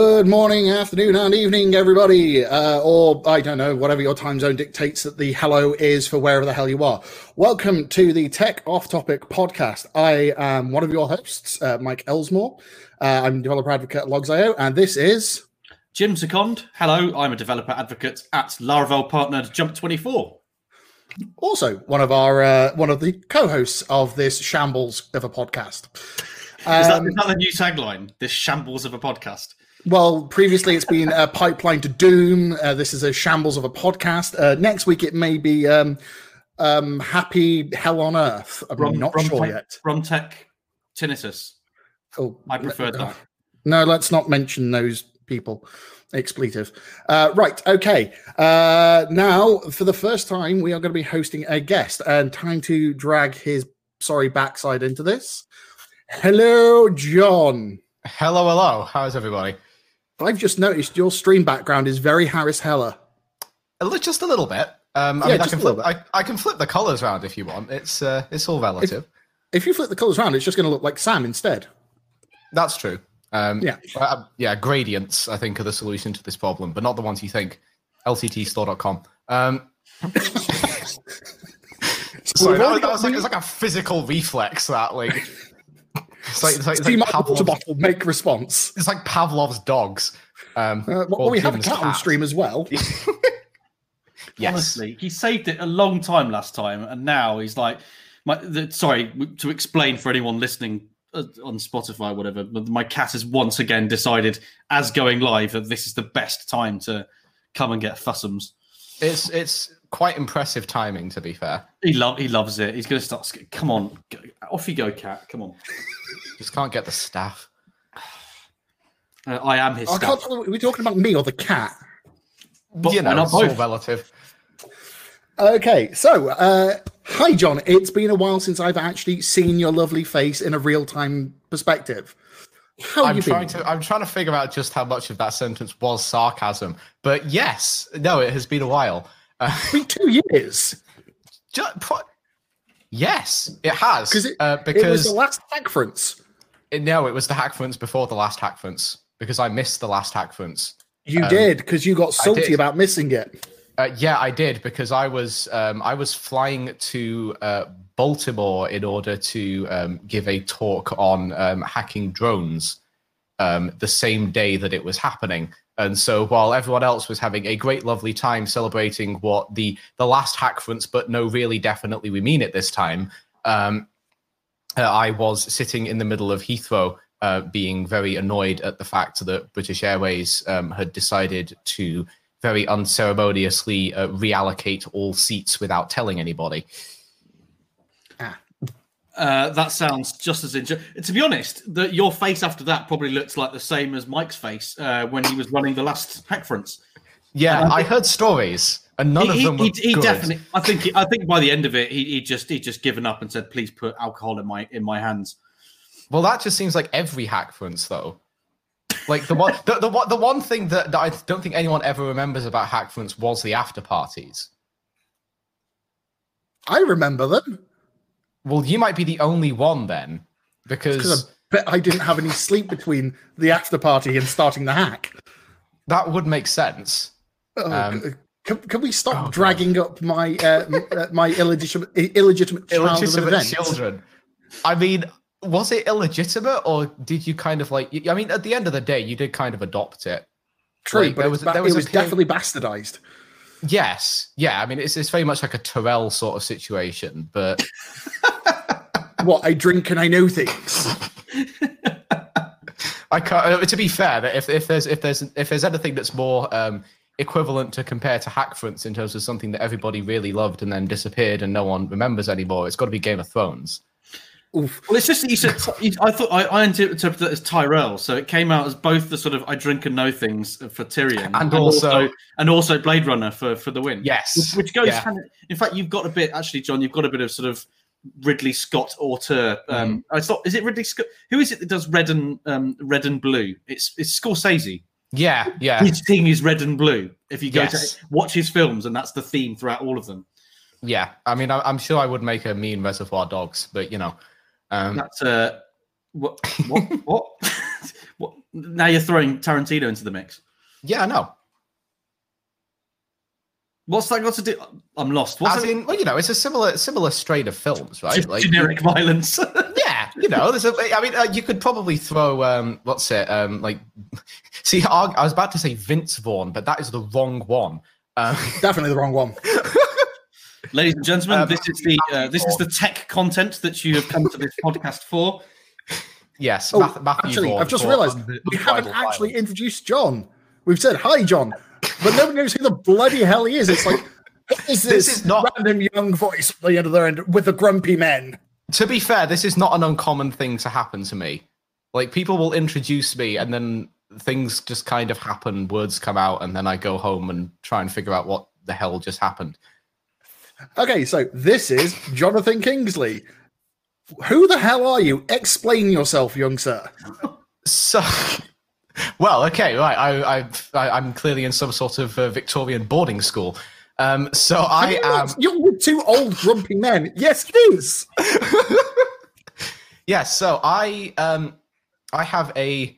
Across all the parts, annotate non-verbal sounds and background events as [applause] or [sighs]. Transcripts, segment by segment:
Good morning, afternoon, and evening, everybody. Uh, or, I don't know, whatever your time zone dictates that the hello is for wherever the hell you are. Welcome to the Tech Off Topic podcast. I am one of your hosts, uh, Mike Elsmore. Uh, I'm developer advocate at Logz.io, and this is. Jim Seconde. Hello, I'm a developer advocate at Laravel partner Jump24. Also, one of our uh, one of the co-hosts of this shambles of a podcast. Um, is, that, is that the new tagline? This shambles of a podcast. Well, previously it's been a pipeline to doom. Uh, this is a shambles of a podcast. Uh, next week it may be um, um, happy hell on earth. I'm Rom, not sure yet. Romtech tinnitus. Oh, I preferred that. No, let's not mention those people. Expletive. Uh, right. Okay. Uh, now, for the first time, we are going to be hosting a guest, and time to drag his sorry backside into this. Hello, John. Hello, hello. How's everybody? I've just noticed your stream background is very Harris Heller. Just a little bit. Um, I yeah, mean, I can flip. I, I, can flip the colors around if you want. It's uh, it's all relative. If, if you flip the colors around, it's just going to look like Sam instead. That's true. Um, yeah, uh, yeah. Gradients, I think, are the solution to this problem, but not the ones you think. LTTstore.com. Um, [laughs] sorry, that, that was like, it was like a physical reflex. That like, it's like, it's like, it's like Pavlov's, bottle make response. It's like Pavlov's dogs. Um, uh, well, we have a cat on stream as well. [laughs] yes. Honestly, he saved it a long time last time, and now he's like, my, the, sorry to explain for anyone listening uh, on Spotify, or whatever. My cat has once again decided, as going live, that this is the best time to come and get fussums. It's it's quite impressive timing, to be fair. He love he loves it. He's going to start. Come on, go, off you go, cat. Come on. Just can't get the staff. [sighs] Uh, I am his. I staff. can't. Are we talking about me or the cat? But, you know, it's all relative. Okay, so uh, hi, John. It's been a while since I've actually seen your lovely face in a real time perspective. How I'm trying been? to I'm trying to figure out just how much of that sentence was sarcasm. But yes, no, it has been a while. Uh, been two years. Just, yes, it has. It, uh, because it was the last Hackference. It, no, it was the Hackference before the last Hackference because I missed the last Hackference. You um, did because you got salty about missing it. Uh, yeah, I did because I was um, I was flying to uh, Baltimore in order to um, give a talk on um, hacking drones um, the same day that it was happening. And so while everyone else was having a great, lovely time celebrating what the the last Hackference, but no, really, definitely, we mean it this time. Um, uh, I was sitting in the middle of Heathrow, uh, being very annoyed at the fact that British Airways um, had decided to very unceremoniously uh, reallocate all seats without telling anybody. Uh, that sounds just as interesting. To be honest, the, your face after that probably looks like the same as Mike's face uh, when he was running the last Hackference. Yeah, I, I, heard stories, and none he, of them were he, he good. definitely. I think. I think by the end of it, he, he just he just given up and said, "Please put alcohol in my in my hands." Well, that just seems like every Hackference, though. Like the one, the, the, the one thing that, that I don't think anyone ever remembers about Hackference was the after parties. I remember them. Well, you might be the only one then, because I bet I didn't have any sleep between the after party and starting the hack. That would make sense. Oh, um, can, can, we stop oh, dragging God. up my uh, my illegitimate illegitimate, illegitimate children? I mean, was it illegitimate or did you kind of like i mean at the end of the day you did kind of adopt it true like, but there was, there was, it was definitely bastardized yes. Yeah i mean it's, it's very much like a Tyrell sort of situation but [laughs] what i drink and i know things. [laughs] I can't uh, to be fair that if, if there's if there's if there's anything that's more um, equivalent to compare to Hackference in terms of something that everybody really loved and then disappeared and no one remembers anymore it's got to be game of thrones Oof. Well, it's just that you said. I thought I, I interpreted it as Tyrell, so it came out as both the sort of I drink and know things for Tyrion, and, and also, also, and also Blade Runner for for the win. Yes, which, which goes. Yeah. Hand, in fact, you've got a bit actually, John. You've got a bit of sort of Ridley Scott auteur. Um, mm. It's not. Is it Ridley Scott? Who is it that does red and um, red and blue? It's it's Scorsese. Yeah, yeah. His thing is red and blue. If you go yes. to watch his films, and that's the theme throughout all of them. Yeah, I mean, I, am sure I would make a mean Reservoir Dogs, but you know. Um, That's uh, what? What? [laughs] what? What, now you're throwing Tarantino into the mix. Yeah, I know. What's that got to do? I'm lost. What's As that- in, well, you know, it's a similar similar strain of films, right? Just generic violence. [laughs] yeah, you know, there's a. I mean, uh, you could probably throw um, what's it? Um, like, [laughs] see, I, I was about to say Vince Vaughn, but that is the wrong one. Um, Definitely the wrong one. Ladies and gentlemen, Um, this is the uh, this is the tech content that you have come to this podcast for. yes, Oh, Matthew actually, Vaughn I've just realised we haven't Unbridled actually Violence. introduced John. We've said hi, John, but nobody knows who the bloody hell he is. It's like, what is this, This is not- random young voice at the end of the end with the grumpy men? To be fair, this is not an uncommon thing to happen to me. Like people will introduce me, and then things just kind of happen. Words come out, and then I go home and try and figure out what the hell just happened. Okay, so this is Jonathan Kingsley. Who the hell are you? Explain yourself, young sir. So, well, okay, right. I, I've, I, I'm clearly in some sort of uh, Victorian boarding school. Um, so I am. You're with two old grumpy men. Yes, it is. [laughs] Yes, so I um I have a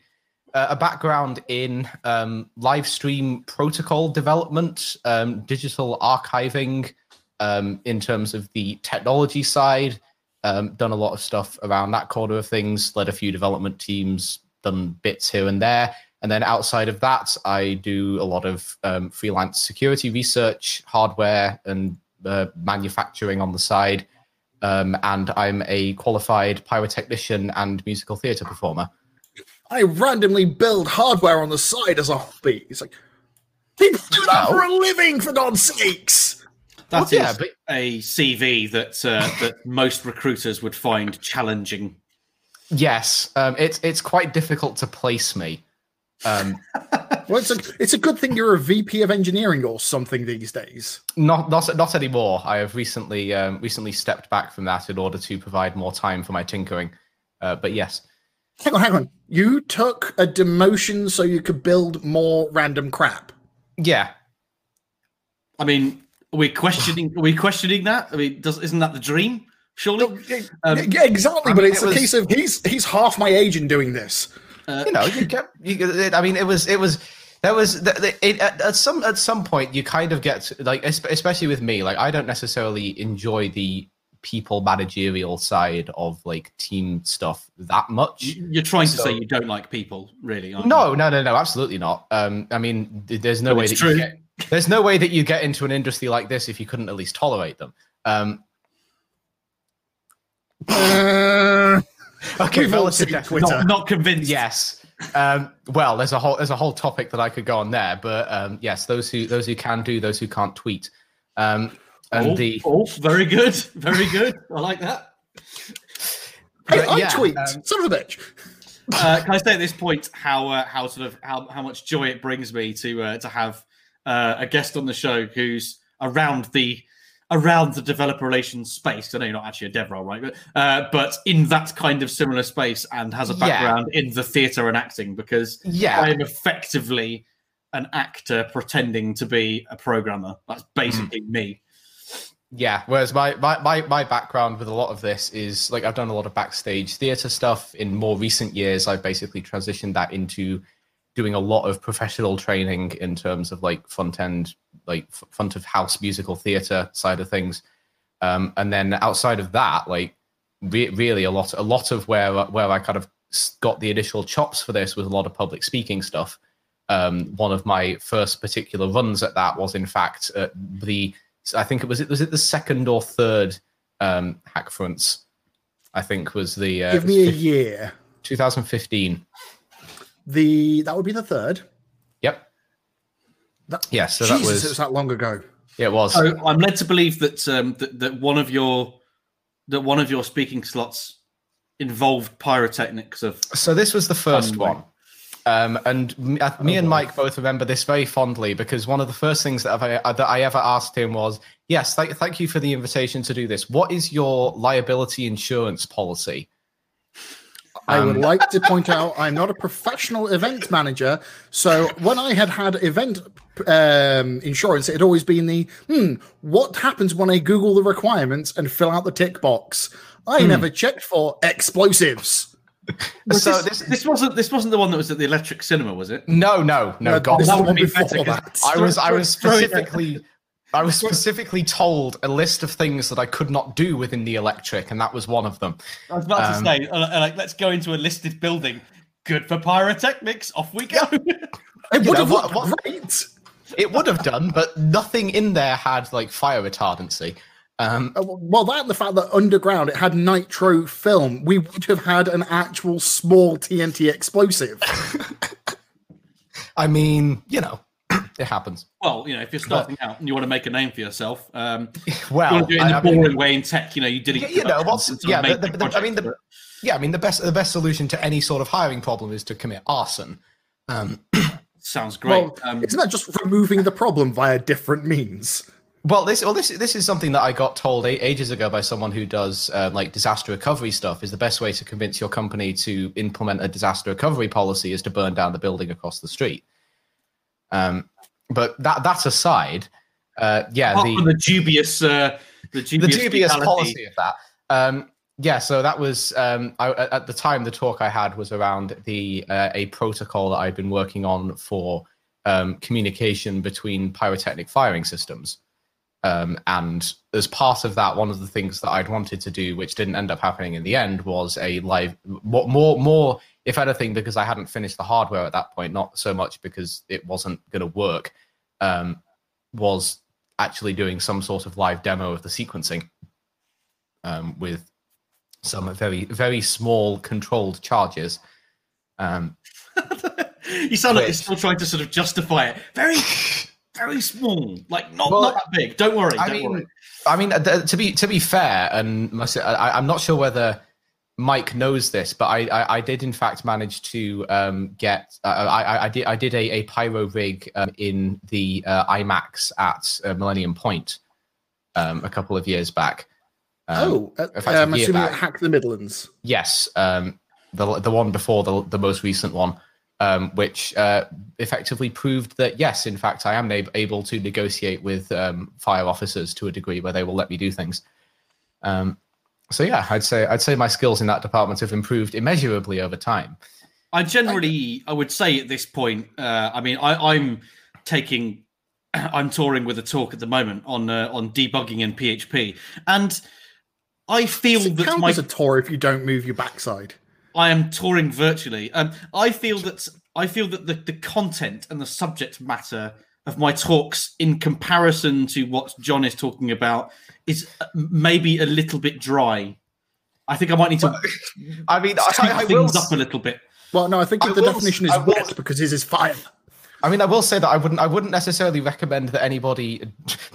uh, a background in um, live stream protocol development, um, digital archiving, um, in terms of the technology side. Um, done a lot of stuff around that corner of things. Led a few development teams. Done bits here and there. And then outside of that, I do a lot of um, freelance security research, hardware, and uh, manufacturing on the side um, and I'm a qualified pyrotechnician and musical theatre performer. I randomly build hardware on the side as a hobby. It's like people do that for a living, for God's sakes. That is Well, yeah, but- a CV that uh, that [laughs] most recruiters would find challenging. Yes, um, it's it's quite difficult to place me. Um, [laughs] Well, it's a it's a good thing you're a VP of engineering or something these days. not not not anymore. I have recently um, recently stepped back from that in order to provide more time for my tinkering. Uh, but yes, Hang on, hang on. You took a demotion so you could build more random crap. yeah, I mean, are we questioning? Are we questioning that? I mean, does isn't that the dream? Surely. Um, yeah, exactly. I but it's it a was- case of he's he's half my age in doing this. you know, you get. You, I mean, it was it was. There was the, the, it, at, at some at some point you kind of get like especially with me like I don't necessarily enjoy the people managerial side of like team stuff that much. You're trying to say you don't like people, really? Aren't No, no, no, no, absolutely not. Um, I mean, th- there's no But way that true. you get there's no way that you get into an industry like this if you couldn't at least tolerate them. Um, Uh, [laughs] okay, We've relative seen Twitter. Not, not convinced. Yes. Um, well, there's a whole there's a whole topic that I could go on there, but um, yes, those who those who can do, those who can't tweet. Um, and Oh, the oh, very good, very good. I like that. hey, But I yeah, tweet. um, Son of a bitch. Uh, can I say at this point how uh, how sort of how, how much joy it brings me to uh, to have uh, a guest on the show who's around the around the developer relations space. I know you're not actually a dev role, right? But uh, but in that kind of similar space and has a Yeah. background in the theatre and acting because yeah, I am effectively an actor pretending to be a programmer. That's basically me. Yeah, whereas my, my, my, my background with a lot of this is like I've done a lot of backstage theatre stuff. In more recent years, I've basically transitioned that into doing a lot of professional training in terms of like front end, like front of house musical theatre side of things. Um, and then outside of that, like re- really a lot a lot of where where I kind of got the initial chops for this was a lot of public speaking stuff. Um, one of my first particular runs at that was in fact at the I think it was it was it the second or third um, Hackference. I think was the uh, Give me a year. 2015. The that would be the third. Yep. That, Yeah, so Jesus, that was, it was that long ago. yeah, it was. So I'm led to believe that um, that, that one of your that one of your speaking slots involved pyrotechnics of So this was the first Fun way. one. Um, and me, uh, me and Mike both remember this very fondly because one of the first things that, I've, uh, that I ever asked him was, "Yes, thank, thank you for the invitation to do this. What is your liability insurance policy?" I would like to point out I'm not a professional event manager, so when I had had event um, insurance, it had always been the hmm, what happens when I Google Hmm. the requirements and fill out the tick box? I never checked for explosives. so this, this, this wasn't this wasn't the one that was at the Electric Cinema, was it? No, no, no. no God, this one before that. I was I was specifically I was specifically told a list of things that I could not do within the electric, and that was one of them. I was about um, to say, uh, uh, like, let's go into a listed building. Good for pyrotechnics. Off we go. [laughs] it would have what, what, great. It would have done, but nothing in there had like fire retardancy. Um, uh, well, that and the fact that underground it had nitro film, we would have had an actual small TNT explosive. [laughs] I mean, you know, it happens. Well, you know, if you're starting but, out and you want to make a name for yourself, um, [laughs] well, you want to do it in a boring mean, way in tech. You know, you did it. You know, what's yeah? The, the, the, I mean, the, yeah, I mean, the best the best solution to any sort of hiring problem is to commit arson. Um, [clears throat] Sounds great. Well, um, isn't that just removing the problem via different means? Well, this well this this is something that I got told ages ago by someone who does uh, like disaster recovery stuff. Is the best way to convince your company to implement a disaster recovery policy is to burn down the building across the street. Um, but that that aside, uh, yeah, the, the, dubious uh, the dubious, the dubious policy of that. Um, yeah, so that was um, I, at the time the talk I had was around the uh, a protocol that I'd been working on for um, communication between pyrotechnic firing systems. Um, and as part of that, one of the things that I'd wanted to do, which didn't end up happening in the end, was a live more more, more if anything, because I hadn't finished the hardware at that point, not so much because it wasn't going to work, um, was actually doing some sort of live demo of the sequencing um, with some very, very small controlled charges. Um, [laughs] you sound which, like you're still trying to sort of justify it. Very, [laughs] very small, like not, well, not that big. Don't worry. I don't mean, worry. I mean, to be to be fair, and I, I'm not sure whether Mike knows this, but I, I, I did in fact manage to um, get uh, I, I did I did a, a pyro rig um, in the uh, IMAX at uh, Millennium Point um, a couple of years back. Um, oh, fact, I'm assuming back. Hack the Midlands. Yes, um, the the one before the the most recent one, um, which uh, effectively proved that yes, in fact, I am able to negotiate with fire officers to a degree where they will let me do things. Um, so yeah, I'd say I'd say my skills in that department have improved immeasurably over time. I generally, I would say at this point, uh, I mean, I, am taking, [clears throat] I'm touring with a talk at the moment on uh, on debugging in PHP, and I feel Does that my as a tour if you don't move your backside. I am touring virtually. Um, I feel that I feel that the, the content and the subject matter of my talks in comparison to what John is talking about is uh, maybe a little bit dry. I think I might need to. [laughs] I mean, I, I things will, up a little bit. Well, no, I think I the will, definition is wet because his is fire. I mean, I will say that I wouldn't. I wouldn't necessarily recommend that anybody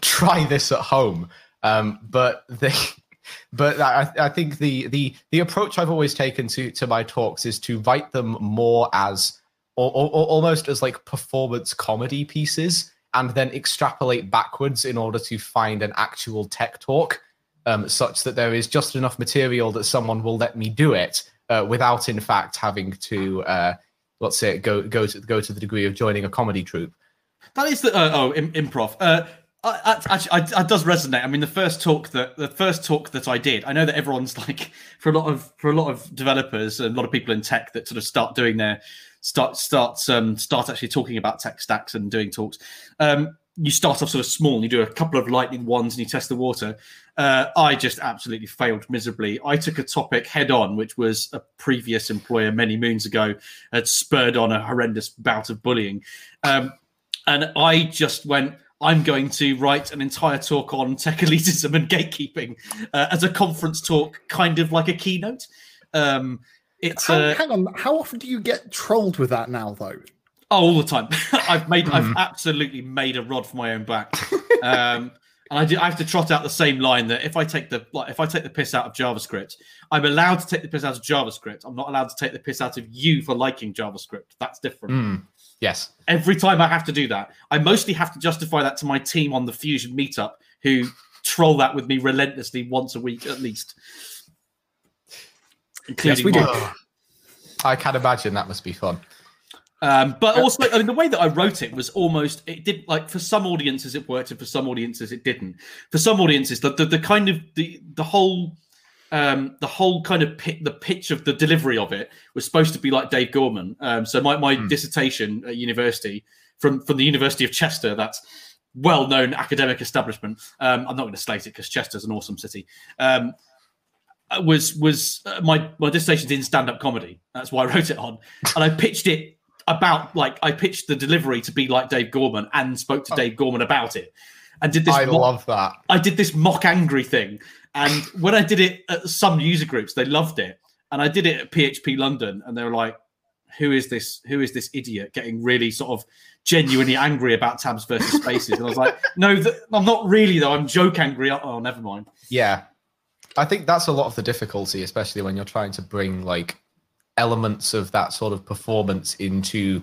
try this at home. Um, but the, [laughs] but I, I think the the the approach I've always taken to to my talks is to write them more as or, or, or almost as like performance comedy pieces and then extrapolate backwards in order to find an actual tech talk um, such that there is just enough material that someone will let me do it uh, without in fact having to uh, let's say go go to go to the degree of joining a comedy troupe that is the uh, oh Im- improv uh, actually, I does resonate. I mean, the first talk that the first talk that I did, I know that everyone's [laughs] like for a lot of for a lot of developers and a lot of people in tech that sort of start doing their start start um, start actually talking about tech stacks and doing talks. Um, you start off sort of small and you do a couple of lightning ones and you test the water. Uh, I just absolutely failed miserably. I took a topic head on, which was a previous employer many moons ago had spurred on a horrendous bout of bullying. Um, and I just went, I'm going to write an entire talk on tech elitism and gatekeeping uh, as a conference talk, kind of like a keynote. Um, it's how, uh, hang on. How often do you get trolled with that now, though? Oh, all the time. [laughs] I've made, I've hmm. absolutely made a rod for my own back. Um, and I, do, I have to trot out the same line that if I take the like, if I take the piss out of JavaScript, I'm allowed to take the piss out of JavaScript. I'm not allowed to take the piss out of you for liking JavaScript. That's different. Mm, yes. Every time I have to do that, I mostly have to justify that to my team on the Fusion meetup, who troll that with me relentlessly once a week at least. Yes, we do. I can imagine that must be fun. Um, but also, I mean, the way that I wrote it was almost it did like for some audiences it worked, and for some audiences it didn't. For some audiences, the the, the kind of the the whole um, the whole kind of pit, the pitch of the delivery of it was supposed to be like Dave Gorman. Um, so my, my Hmm. dissertation at university from from the University of Chester, that's well-known academic establishment. Um, I'm not going to slate it because Chester's an awesome city. Uh, was was uh, my my dissertation's in stand-up comedy. That's why I wrote it on, and I pitched it about like I pitched the delivery to be like Dave Gorman and spoke to Dave Gorman about it, and did this. I mock- love that. I did this mock angry thing, and when I did it at some user groups, they loved it, and I did it at PHP London, and they were like, "Who is this? Who is this idiot getting really sort of genuinely angry about tabs versus spaces?" And I was like, "No, th- I'm not really though. I'm joke angry. Oh, never mind." Yeah. I think that's a lot of the difficulty, especially when you're trying to bring like elements of that sort of performance into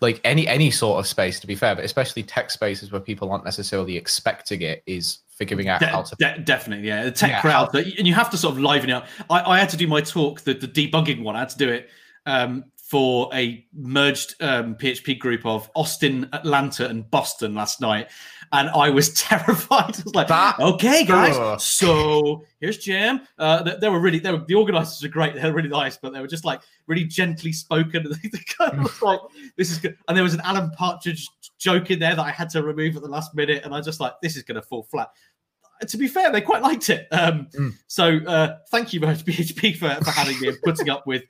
like any any sort of space to be fair, but especially tech spaces where people aren't necessarily expecting it is figuring out De- how to de- definitely, yeah. The tech Yeah, crowd, how- that, and you have to sort of liven it up. I, I had to do my talk, the, the debugging one. I had to do it um, for a merged um, PHP group of Austin, Atlanta, and Boston last night, and I was [laughs] terrified. I was like, That- "Okay, guys, Ugh. so here's Jam." Uh, they, they were really, they were the organisers are great. They were really nice, but they were just like really gently spoken. And the guy was like, "This is good," and there was an Alan Partridge joke in there that I had to remove at the last minute, and I just like, "This is going to fall flat." to be fair, they quite liked it. Um, Mm. So uh, thank you very much, PHP, for, for having me and putting up with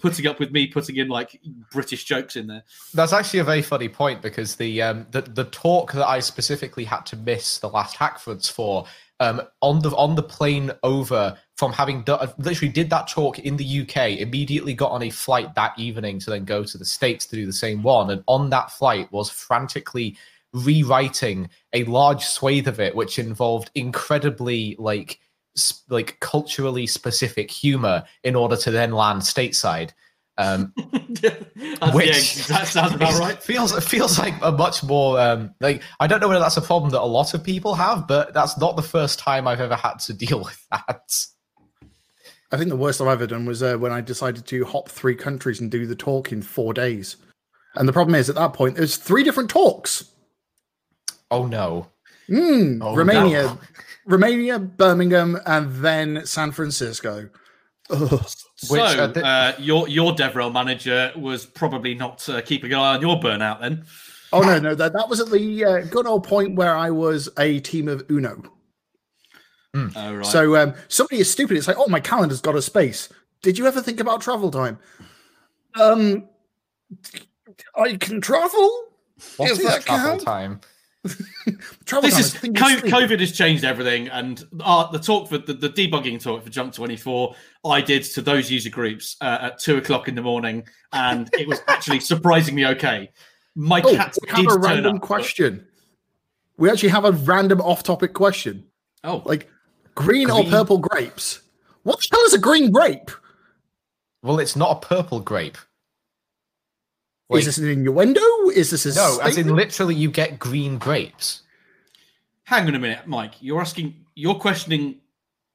putting up with me putting in like British jokes in there. That's actually a very funny point because the um the, the talk that I specifically had to miss the last Hackference for um on the on the plane over from having done literally did that talk in the UK immediately got on a flight that evening to then go to the states to do the same one and on that flight was frantically rewriting a large swathe of it which involved incredibly like like culturally specific humor in order to then land stateside um [laughs] That's- Which- yeah, that sounds about [laughs] right. Feels it feels like a much more um like I don't know whether that's a problem that a lot of people have, but that's not the first time I've ever had to [laughs] deal with that. I think the worst I've ever done was uh, when I decided to hop three countries and do the talk in four days. And the problem is, at that point, there's three different talks. Oh no. Mm, Oh, Romania, no. Romania, Birmingham, and then San Francisco. Ugh. So Which, uh, th- uh, your your DevRel manager was probably not uh, keeping an eye on your burnout then. Oh no, no, that, that was at the uh, good old point where I was a team of Uno. Oh right. So um, somebody is stupid. It's like, oh, my calendar's got a space. Did you ever think about travel time? Um, I can travel. What Is is that travel count? time? [laughs] Travel this time. is I Co- COVID has changed everything, and uh, the talk for the, the debugging talk for Jump Twenty Four I did to those user groups uh, at two o'clock in the morning, and it was actually [laughs] surprisingly okay. My Oh, cat we did have a random up, but- question. We actually have a random off-topic question. Oh, Like, green, or purple grapes? What the hell is a green grape? Well, it's not a purple grape. Like, is this an innuendo? Is this a no, as in literally you get green grapes. hang on a minute, Mike. You're asking, you're questioning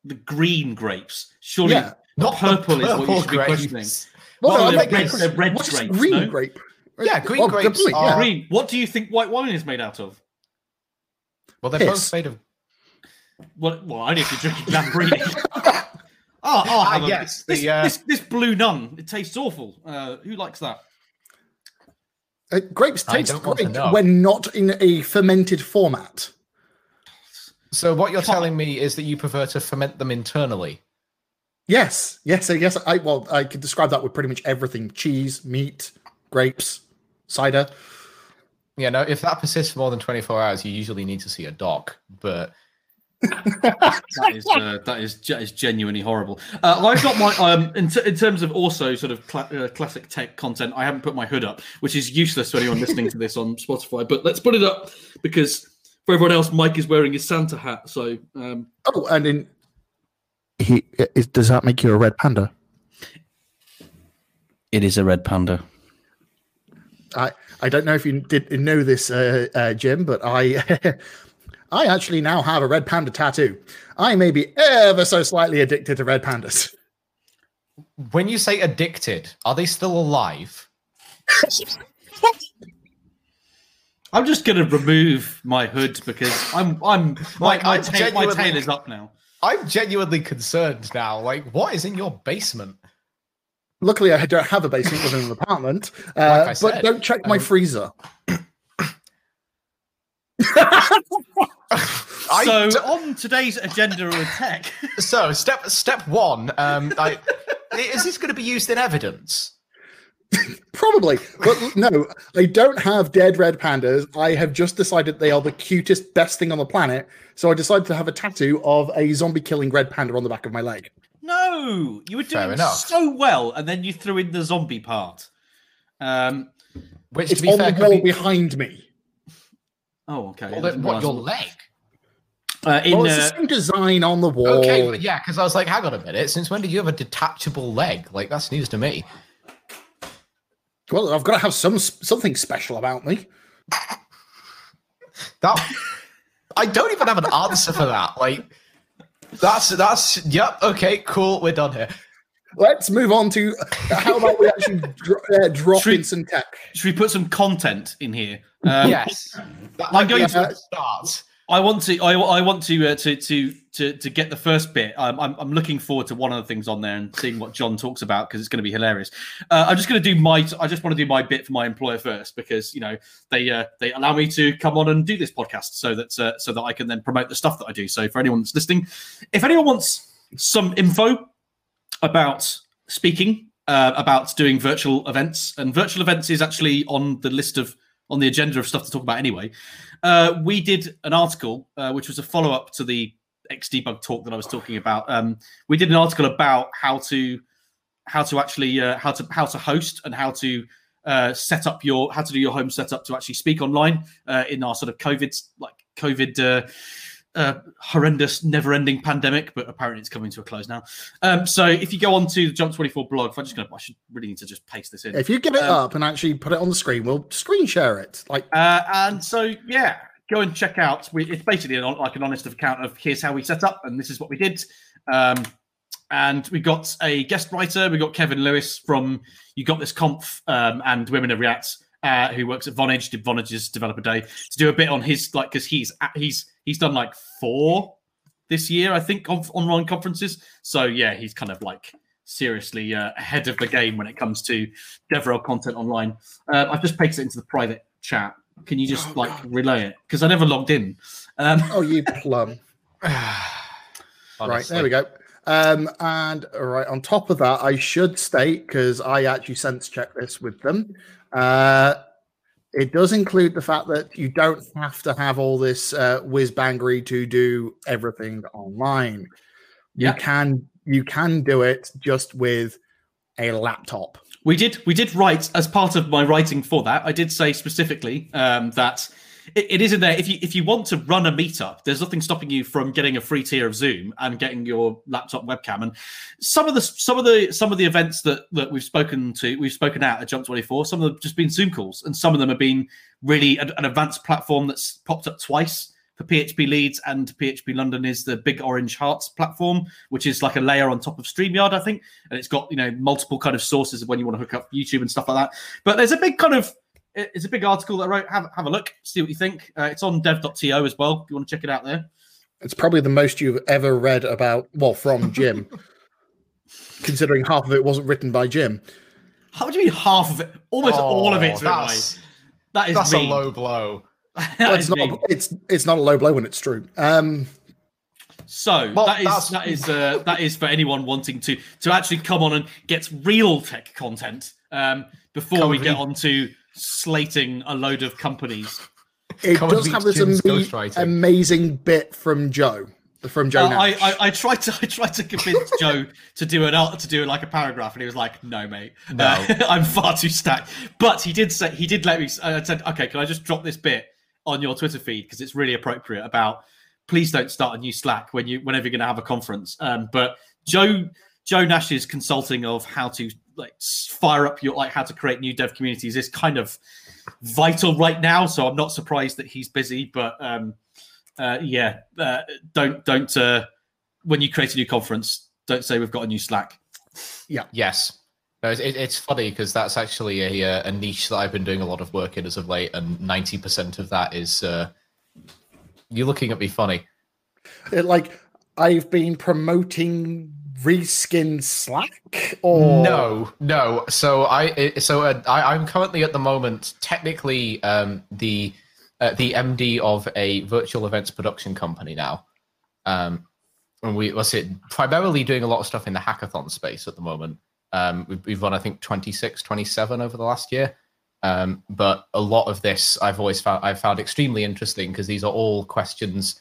the green grapes. Surely, Yeah. Not purple is what you purple should be questioning. grapes. Well, Well, no, they're I'm red- like, they're red what's grapes, green no? grape? Yeah, green Well, grapes complete, are- green. What do you think white wine is made out of? Well, they're Piss. both made of. Well, well, I need to drink Lambrini. oh, oh, Ah, have a- yes, this, the, uh, this, this blue nun. It tastes awful. Uh, who likes that? Uh, grapes taste don't want to great when not in a fermented format. So what you're Fine. telling me is that you prefer to ferment them internally. Yes, yes, yes. I well, I could describe that with pretty much everything: cheese, meat, grapes, cider. Yeah, no, if that persists for more than 24 hours, you usually need to see a doc. But That is uh, that is ge- is genuinely horrible. Uh, I've got my um in, t- in terms of also sort of cla- uh, classic tech content. I haven't put my hood up, which is useless to anyone listening to this on Spotify. But let's put it up because for everyone else, Mike is wearing his Santa hat. So um, Oh, and in he is, does that make you a red panda? it is a red panda. I I don't know if you did know this, uh, uh, Jim, but I [laughs] I actually now have a red panda tattoo. I may be ever so slightly addicted to red pandas. when you say addicted, are they still alive? I'm just going to remove my hood because I'm I'm my, Like, my, I'm tail, my genuinely- tail is up now. I'm genuinely concerned now. Like, what is in your basement? Luckily, I don't have a basement within an apartment, uh, Like I but don't check my um, freezer. I [laughs] so d- on today's agenda of tech, [laughs] so step step one. Um, I, is this going to be used in evidence? Probably, but no, I don't have dead red pandas. I have just decided they are the cutest, best thing on the planet. So I decided to have a tattoo of a zombie killing red panda on the back of my leg. no, you were doing so well, and then you threw in the zombie part. Um. Which, It's to be on fair, the wall be, behind me. Oh, okay. well, I then what your leg? Uh, in, Well, it's uh, the same design on the wall. Okay, but yeah, because I was like, hang on a minute. Since when did you have a detachable leg? Like that's news to me. Well, I've got to have some something special about me. That I don't even have an answer for that. Like that's that's yep. Okay, cool. We're done here. Let's move on to how about we actually dro- uh, drop Should we- in some tech. should we put some content in here? Um, yes, I'm going a to- start. I want to. I, I want to, uh, to to to to get the first bit. I'm, I'm I'm looking forward to one of the things on there and seeing what John talks about because it's going to be hilarious. Uh, I'm just going to do my. I just want to do my bit for my employer first because you know they uh, they allow me to come on and do this podcast so that uh, so that I can then promote the stuff that I do. So for anyone that's listening, if anyone wants some info about speaking, uh, about doing virtual events, and virtual events is actually on the list of on the agenda of stuff to talk about anyway. Uh, we did an article uh, which was a follow up to the Xdebug talk that I was talking about. Um, we did an article about how to how to actually uh, how to how to host and how to uh, set up your how to do your home setup to actually speak online uh, in our sort of COVID like COVID uh, horrendous never ending pandemic, but apparently it's coming to a close now. Um, so if you go on to the Jump Twenty Four blog, if I'm just gonna I should really need to just paste this in. If you get it Um, up and actually put it on the screen, we'll screen share it. Like Uh, and so, yeah, go and check out. We, it's basically an, like an honest account of here's how we set up, and this is what we did. Um, and we got a guest writer. We got Kevin Lewis from You Got This Conf um, and Women of React, uh, who works at Vonage, did Vonage's Developer Day, to do a bit on his like because he's he's he's done like four this year, I think, on online conferences. So yeah, he's kind of like seriously uh, ahead of the game when it comes to DevRel content online. Uh, I've just pasted it into the private chat. Can you just Oh, like God. relay it? Because I never logged in. Um, oh, you [laughs] plum. Right, there we go. Um, and all right, on top of that, I should state because I actually sense check this with them. Uh, it does include the fact that you don't have to have all this uh, whiz bangery to do everything online. Yeah. You can you can do it just with a laptop. We did we did write as part of my writing for that. I did say specifically um, that it, it is in there. If you if you want to run a meetup, there's nothing stopping you from getting a free tier of Zoom and getting your laptop webcam. And some of the some of the some of the events that that we've spoken to, we've spoken out at Jump Twenty Four. Some of them have just been Zoom calls, and some of them have been really an, an advanced platform that's popped up twice for PHP Leeds and PHP London is the Big Orange Hearts platform, which is like a layer on top of StreamYard, I think, and it's got you know multiple kind of sources of when you want to hook up YouTube and stuff like that. But there's a big kind of it's a big article that I wrote. Have have a look, see what you think. Uh, it's on dev.to as well. If you want to check it out there. It's probably the most you've ever read about, well, from Jim, [laughs] considering half of it wasn't written by Jim. How do you mean half of it? Almost all of it's Oh, written by. that's, That is that's mean. a low [laughs] blow. That Well, it's not. mean. It's it's not a low blow when it's true. Um, So Well, that is that's- that is uh, that is for anyone wanting to to actually come on and get real tech content um, before Come we get read- on to slating a load of companies. it Come does have this Jim's ama- amazing bit from Joe, from Joe Uh, I, I I tried to [laughs] I tried to convince Joe to do an art to do like a paragraph, and he was like, "No, mate, No. Uh, [laughs] I'm far too stacked." But he did say he did let me. I said, "Okay, can I just drop this bit on your Twitter feed because it's really appropriate about." Please don't start a new Slack when you whenever you're going to have a conference. Um, but Joe Joe Nash's consulting of how to like fire up your like how to create new dev communities is kind of vital right now. So I'm not surprised that he's busy, but um, uh, yeah, uh, don't don't uh, when you create a new conference, don't say we've got a new Slack. Yeah. Yes. No, it, it- it's funny because that's actually a, uh, a niche that I've been doing a lot of work in as of late, and 90% of that is uh, you looking at me funny. It, like I've been promoting reskin Slack or no, no. So I so uh, I, I'm currently at the moment technically um, the uh, the MD of a virtual events production company now. Um, and we what's it primarily doing a lot of stuff in the hackathon space at the moment. Um, we've, we've run I think 26, 27 over the last year. Um, but a lot of this I've always found I've found extremely interesting because these are all questions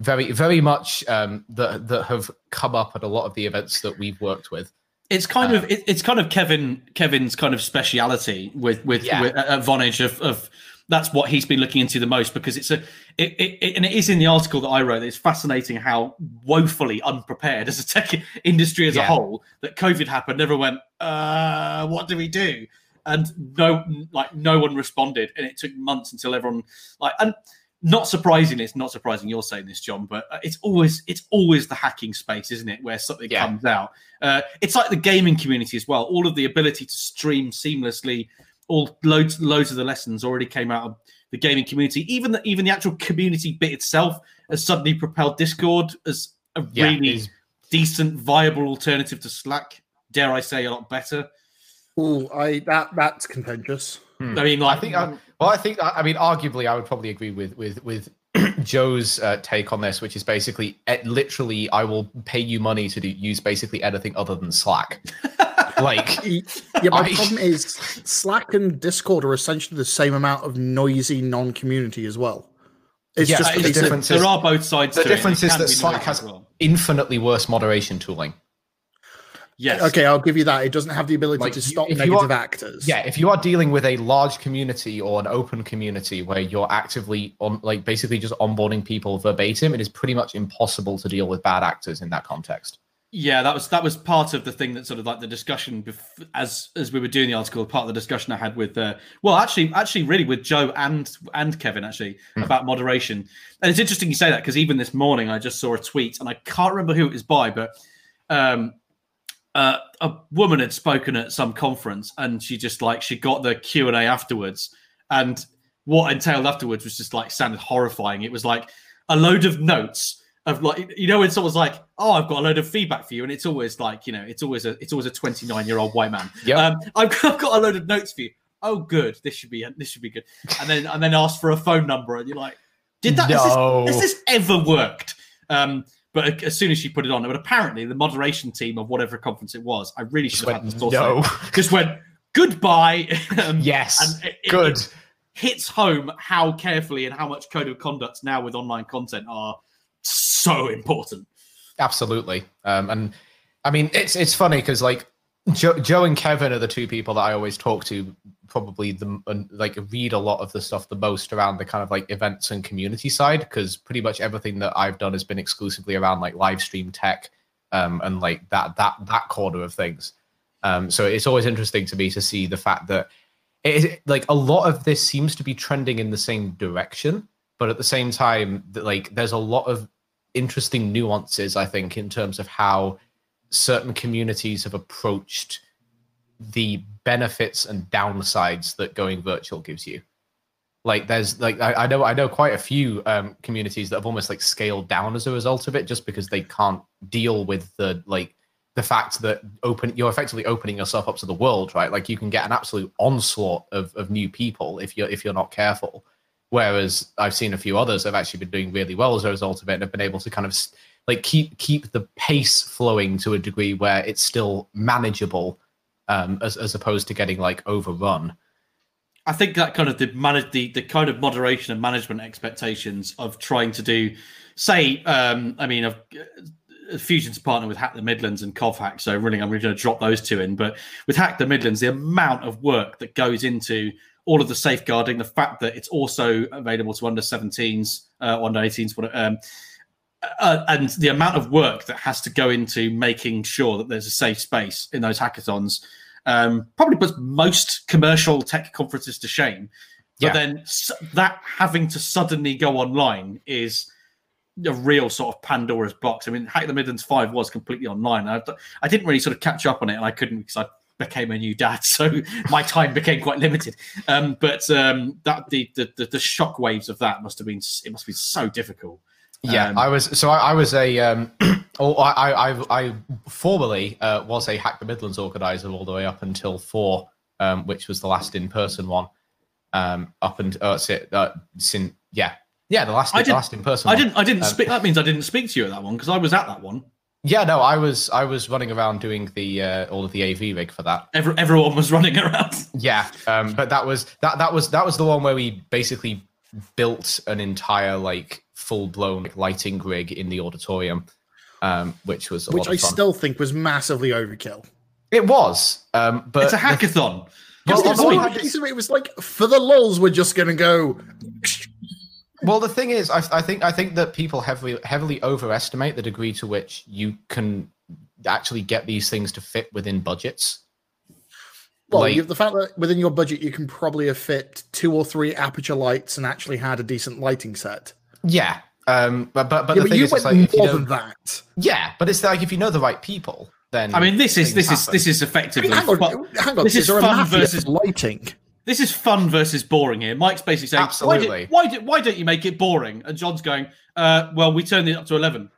very very much um, that that have come up at a lot of the events that we've worked with. It's kind um, of it, it's kind of Kevin Kevin's kind of speciality with with, yeah. with uh, Vonage of, of that's what he's been looking into the most because it's a it, it, and it is in the article that I wrote. It's fascinating how woefully unprepared as a tech industry as yeah. a whole that COVID happened. Never went. Uh, what do we do? And no, like no one responded, and it took months until everyone like and not surprising it's not surprising you're saying this john but uh, it's always it's always the hacking space isn't it where something yeah. comes out uh, it's like the gaming community as well all of the ability to stream seamlessly all loads loads of the lessons already came out of the gaming community. Even the even the actual community bit itself has suddenly propelled Discord as a yeah, really decent, viable alternative to Slack. Dare I say, a lot better. Oh, I that that's contentious. Hmm. I mean, like, I think. I, well, I think. I mean, arguably, I would probably agree with with with [clears throat] Joe's uh, take on this, which is basically, literally, I will pay you money to do, use basically anything other than Slack. [laughs] like, yeah, my I... problem is Slack and Discord are essentially the same amount of noisy non-community as well. It's yeah, just the difference there are both sides. The difference is that Slack has well. infinitely worse moderation tooling. Yes. Okay, I'll give you that. It doesn't have the ability like, to stop negative are, actors. Yeah, if you are dealing with a large community or an open community where you're actively on, like basically just onboarding people verbatim, it is pretty much impossible to deal with bad actors in that context. Yeah, that was that was part of the thing that sort of like the discussion bef- as as we were doing the article. Part of the discussion I had with, uh, well, actually, actually, really with Joe and and Kevin actually mm. about moderation. And it's interesting you say that because even this morning I just saw a tweet and I can't remember who it was by, but um, uh, a woman had spoken at some conference and she just like she got the Q and A afterwards, and what entailed afterwards was just like sounded horrifying. It was like a load of notes of like you know when someone's like oh i've got a load of feedback for you and it's always like you know it's always a it's always a 29 year old white man. Yeah um, [laughs] I've, I've got a load of notes for you. Oh good. This should be this should be good. And then and then ask for a phone number and you're like did that no. has, this, has this ever worked? Um but as soon as she put it on, it, but apparently the moderation team of whatever conference it was, I really should have had the source. No. Just went goodbye. [laughs] um, yes, it, good. It hits home how carefully and how much code of conduct now with online content are so important. Absolutely, um, and I mean it's it's funny because like Joe, Joe and Kevin are the two people that I always talk to probably the and like read a lot of the stuff the most around the kind of like events and community side because pretty much everything that I've done has been exclusively around like live stream tech um, and like that that that corner of things. Um, so it's always interesting to me to see the fact that it like a lot of this seems to be trending in the same direction, but at the same time, like there's a lot of interesting nuances I think in terms of how certain communities have approached the benefits and downsides that going virtual gives you. Like there's like I, I know I know quite a few um, communities that have almost like scaled down as a result of it, just because they can't deal with the like the fact that open you're effectively opening yourself up to the world, right? Like you can get an absolute onslaught of, of new people if you're if you're not careful. Whereas I've seen a few others have actually been doing really well as a result of it and have been able to kind of like keep keep the pace flowing to a degree where it's still manageable um, as as opposed to getting like overrun. I think that kind of the manage the the kind of moderation and management expectations of trying to do, say, um, I mean, of uh, Fusion's partner with Hack the Midlands and CovHack, so really I'm really going to drop those two in. But with Hack the Midlands, the amount of work that goes into all of the safeguarding, the fact that it's also available to under 17s, uh, under 18s, um, uh, and the amount of work that has to go into making sure that there's a safe space in those hackathons um, probably puts most commercial tech conferences to shame. But yeah. then that having to suddenly go online is a real sort of Pandora's box. I mean, Hack the Midlands 5 was completely online. I, I didn't really sort of catch up on it, and I couldn't because I became a new dad, [laughs] so my time became quite limited. Um, but um, that the, the the shock waves of that must have been it must be so difficult. Yeah, Um, I was. So I, I was a. Um, [clears throat] oh, I, I, I, I formerly uh, was a Hack the Midlands organizer all the way up until four, um, which was the last in-person one. Um, up and uh, sit, uh, sin, yeah, yeah, the last, I the didn't- last in-person. I one. didn't. I didn't Um, speak. That means I didn't speak to you at that one because I was at that one. Yeah, no, I was, I was running around doing the uh, all of the AV rig for that. Every, everyone was [laughs] running around. Yeah, um, but that was that that was that was the one where we basically built an entire like full blown lighting rig in the auditorium, um, which was a which lot I fun. still think was massively overkill. It was, um, but it's a hackathon. Well, Because the the point- whole case it was like, for the lulls, we're just going to go. well, the thing is, I, I think I think that people heavily heavily overestimate the degree to which you can actually get these things to fit within budgets. Well, Like- you have the fact that within your budget, you can probably have fit two or three Aputure lights and actually had a decent lighting set. Yeah, um, but but, but yeah, the but thing you is, it's went like if you more don't- than that. yeah, but it's like if you know the right people, then I mean, this is things this is this is I mean, effectively. hang on, fu- hang on. this is, is there fun mafia versus- for lighting? this is fun versus boring here. Mike's basically saying, Absolutely. why, did, why, did, why don't you make it boring? And John's going, uh, well, we turned it up to 11.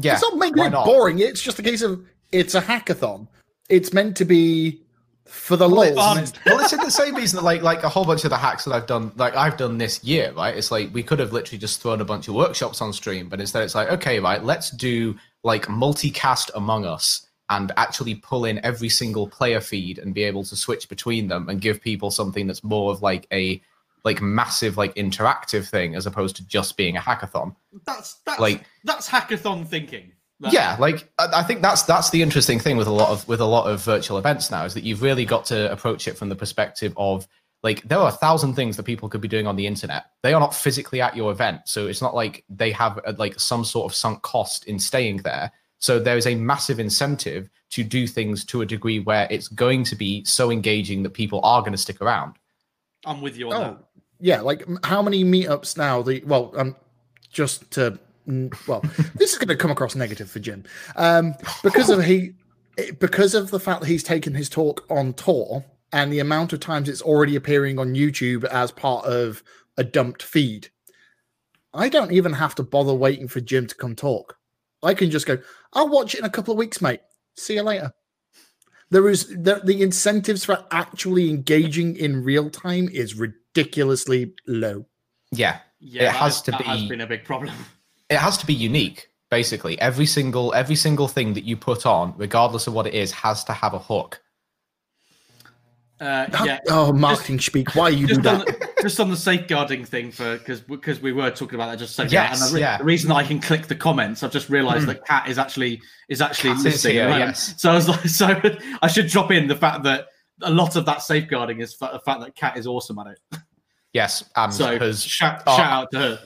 yeah, it's not making it not? boring. It's just a case of it's a hackathon. It's meant to be for the Well, lulls. it's, um, well, it's in the same reason that like like a whole bunch of the hacks that I've done, like I've done this year, right? It's like we could have literally just thrown a bunch of workshops on stream, but instead it's like, okay, right, let's do like multicast Among Us and actually pull in every single player feed and be able to switch between them and give people something that's more of like a like massive like interactive thing as opposed to just being a hackathon. That's that's Like- that's hackathon thinking. That- yeah like I, I think that's that's the interesting thing with a lot of with a lot of virtual events now is that you've really got to approach it from the perspective of like there are a thousand things that people could be doing on the internet they are not physically at your event so it's not like they have uh like some sort of sunk cost in staying there so there is a massive incentive to do things to a degree where it's going to be so engaging that people are going to stick around I'm with you on Oh, that. yeah. Like how many meetups now? The well, um, just to well, this is going to come across negative for Jim, um, because of he, because of the fact that he's taken his talk on tour and the amount of times it's already appearing on YouTube as part of a dumped feed. I don't even have to bother waiting for Jim to come talk. I can just go. I'll watch it in a couple of weeks, mate. See you later. There is the, the incentives for actually engaging in real time is ridiculously low. yeah Yeah, It has is- to that has been a big problem. It has to be unique basically every single every single thing that you put on regardless of what it is has to have a hook Uh, yeah, Oh, marketing speak. Why are you do just on, the, just on the safeguarding thing for because because we were talking about that just a second. Yes, and the, re- yeah. the reason I can click the comments, I've just realised that Cat is actually is actually Cat is here, at the moment. yes. So I was like, [laughs] so I should drop in the fact that a lot of that safeguarding is fa- the fact that Cat is awesome at it. yes and So has shout, oh, shout out to her.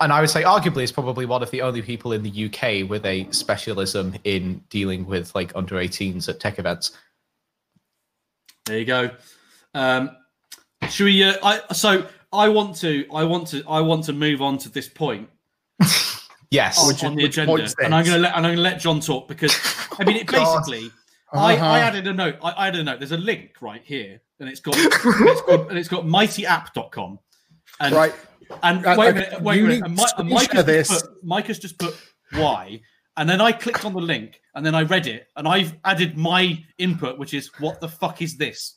And i would say arguably is probably one of the only people in the uk with a specialism in dealing with like under 18s at tech events There you go. Um, should we? Uh, I so I want to I want to I want to move on to this point [laughs] yes on, Which- on the agenda, and I'm going to let and I'm going to let John talk because I mean it [laughs] God. basically. I, Uh-huh. I added a note. I, I added a note. There's a link right here, and it's got it's got and it's got mightyapp.com. And Right. And Uh, wait a minute, wait a minute. need And, to and Mike, has this. just put, Mike has just put why, and then I clicked on the link, and then I read it, and I've added my input, which is what the fuck is this?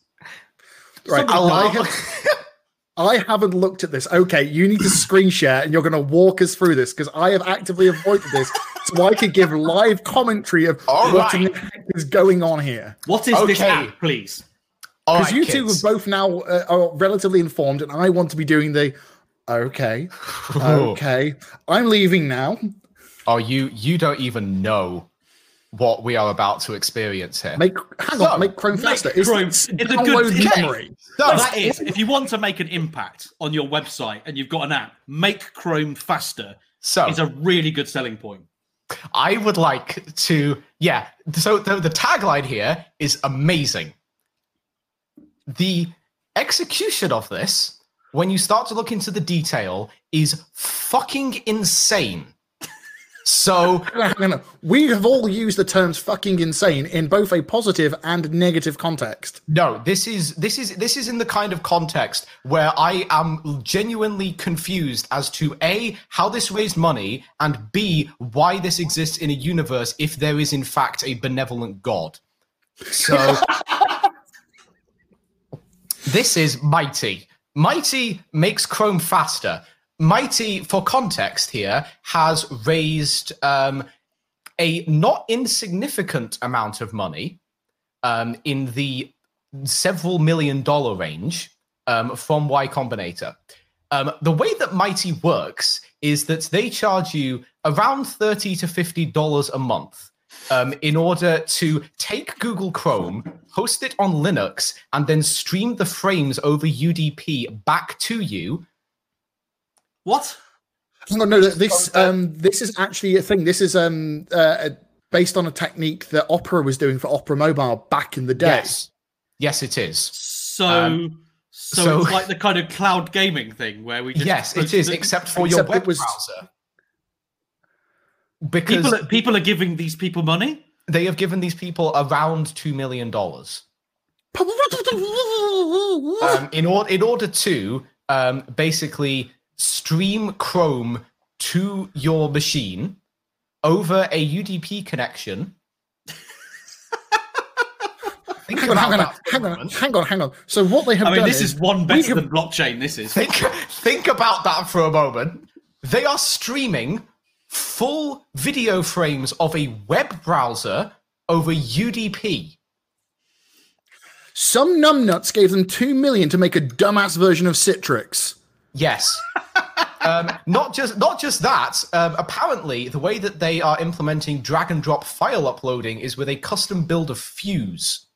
Right. I, have, [laughs] I haven't looked at this. Okay, you need to screen share and you're going to walk us through this because I have actively avoided this [laughs] so I could give live commentary of All what right. is going on here. What is this app, please? Because right, you two are both now uh, are relatively informed, and I want to be doing the okay, [laughs] okay. I'm leaving now. oh you you don't even know what we are about to experience here Make hang So, on, make Chrome faster. It's, Chrome- it's it's a good- it's- memory. No, that is, if you want to make an impact on your website and you've got an app, make Chrome faster so is a really good selling point. I would like to, yeah. So the, the tagline here is amazing. The execution of this, when you start to look into the detail, is fucking insane. So [laughs] we have all used the terms "fucking insane" in both a positive and negative context. No, this is this is this is in the kind of context where I am genuinely confused as to a how this raised money and b why this exists in a universe if there is in fact a benevolent god. So [laughs] this is mighty. Mighty makes Chrome faster. Mighty, for context here, has raised um, a not insignificant amount of money um, in the several million dollar range um, from Y Combinator. Um, the way that Mighty works is that they charge you around thirty to fifty dollars a month um, in order to take Google Chrome, host it on Linux, and then stream the frames over UDP back to you what? No, no, this um, this is actually a thing. This is um, uh, based on a technique that Opera was doing for Opera Mobile back in the day. Yes, yes, it is. So, um, so, so, it's like the kind of cloud gaming thing where we. yes, it is, the, except for except your web was, browser. Because people are, people are giving these people money. They have given these people around two million dollars. um, in order, in order to um, basically stream Chrome to your machine over a UDP connection. [laughs] hang on, hang on, hang on, hang on, hang on. So what they have I mean, done this is, is one better than blockchain. This is. Think, think about that for a moment. They are streaming full video frames of a web browser over UDP. Some numbnuts gave them two million to make a dumbass version of Citrix. Yes. [laughs] um, not just not just that. Um, apparently, the way that they are implementing drag and drop file uploading is with a custom build of Fuse.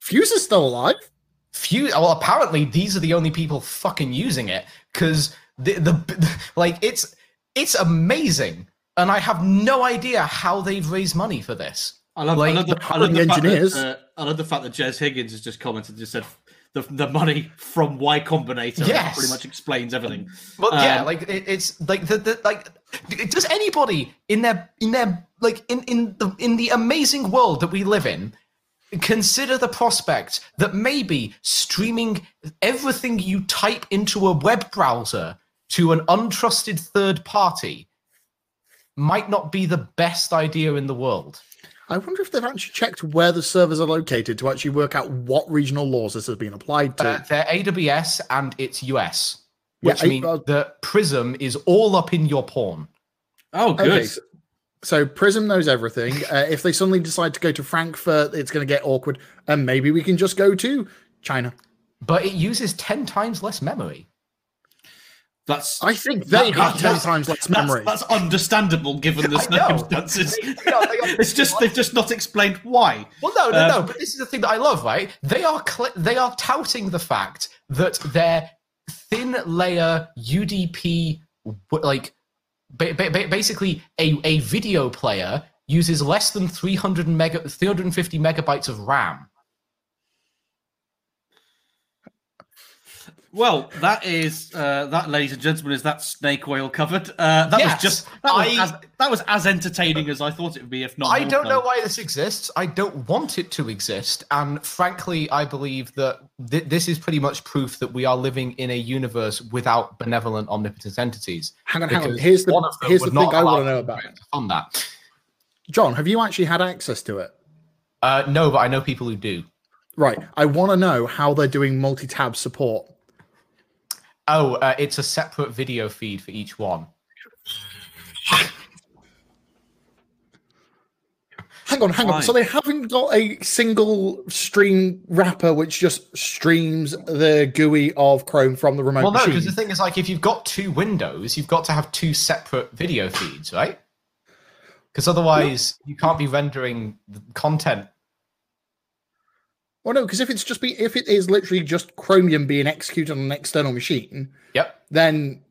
Fuse is still alive. Fuse. Well, apparently these are the only people fucking using it because the, the the like it's it's amazing, and I have no idea how they've raised money for this. I love, like, I love the, I love the engineers. That, uh, I love the fact that Jez Higgins has just commented, just said the, the money from Y Combinator yes. pretty much explains everything. Well, um, yeah, like it, it's like the, the like does anybody in their in their like in in the in the amazing world that we live in consider the prospect that maybe streaming everything you type into a web browser to an untrusted third party might not be the best idea in the world. I wonder if they've actually checked where the servers are located to actually work out what regional laws this has been applied to. Uh, they're AWS and it's US, which yeah, means uh, that Prism is all up in your porn. Oh, good. Okay, so, so, Prism knows everything. [laughs] Uh, if they suddenly decide to go to Frankfurt, it's going to get awkward. And maybe we can just go to China. But it uses 10 times less memory. That's. I think they that, have ten times less memory. That's, that's understandable given the circumstances. They, they are, [laughs] they are, it's just they've just not explained why. Well, no, no, um, no. But this is the thing that I love, right? They are cl- they are touting the fact that their thin layer UDP, like ba- ba- basically a, a video player, uses less than 300 mega 350 megabytes of RAM. Well, that is uh, that, ladies and gentlemen, is that snake oil covered? Uh, that yes, was just that was, as, that was as entertaining as I thought it would be. If not, I don't know why this exists. I don't want it to exist, and frankly, I believe that th- this is pretty much proof that we are living in a universe without benevolent, omnipotent entities. Hang on, hang on. Here's the here's the thing I want to know about on that. John, have you actually had access to it? Uh, no, but I know people who do. Right. I want to know how they're doing multi-tab support Oh, uh, it's a separate video feed for each one. Hang on, hang on. So they haven't got a single stream wrapper which just streams the GUI of Chrome from the remote well, no, because the thing is, like, if you've got two windows, you've got to have two separate video feeds, right? Because otherwise, you can't be rendering content well, no, because if it's just be if it is literally just Chromium being executed on an external machine, yep, then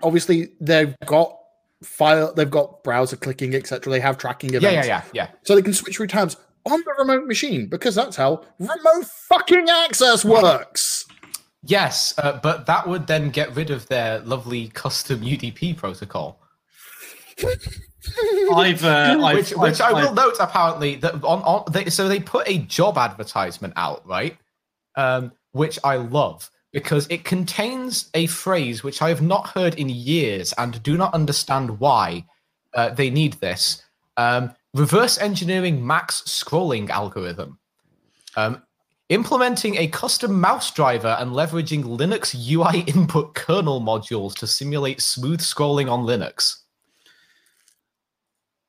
obviously they've got file, they've got browser clicking, etc. They have tracking events. Yeah, yeah, yeah, yeah. So they can switch through tabs on the remote machine because that's how remote fucking access works. Yes, uh, but that would then get rid of their lovely custom [laughs] UDP protocol. [laughs] I've, uh, [laughs] I've, which, which I've, I will I've- note apparently that on on they, so they put a job advertisement out right, um, which I love because it contains a phrase which I have not heard in years and do not understand why uh, they need this. Um, reverse engineering Mac's scrolling algorithm. Um, implementing a custom mouse driver and leveraging Linux UI [laughs] input kernel modules to simulate smooth scrolling on Linux.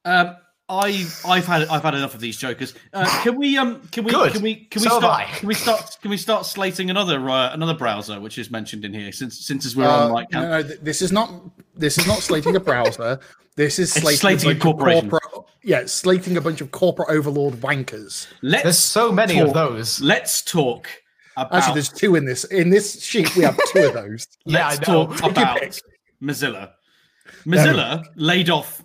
Um, I I've had I've had enough of these jokers. Uh, can we um can we Good. can we can we So start can we start can we start slating another uh, another browser which is mentioned in here since since as we're Uh, on like no, no, th- this is not this is not slating a browser. This is slating, slating a bunch of corporation. corporate- yeah, slating a bunch of corporate overlord wankers. let's There's so many of those. Let's talk about Actually, there's two in this. In this sheet, we have two of those. [laughs] Yeah, let's I know. talk about pick. Mozilla. we Mozilla laid off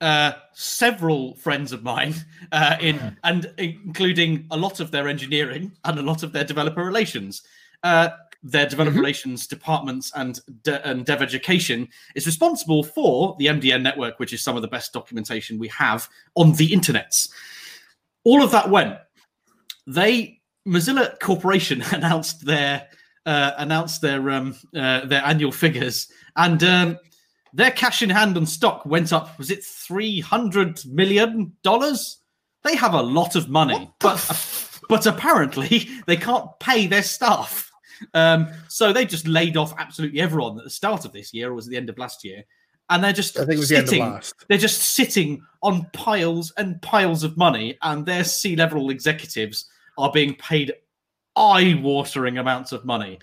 uh, several friends of mine, uh, in and including a lot of their engineering and a lot of their developer relations. Uh, their developer Mhm. relations departments and de- and dev education is responsible for the MDN network, which is some of the best documentation we have on the internets. All of that went. They Mozilla Corporation [laughs] announced their uh, announced their um, uh, their annual figures, and um, their cash in hand and stock went up. Was it three hundred million dollars? They have a lot of money, but but apparently [laughs] they can't pay their staff. Um, so they just laid off absolutely everyone at the start of this year, or was it the end of last year? And they're just I think it was the end of sitting last. they're just sitting on piles and piles of money, and their C level executives are being paid eye watering amounts of money.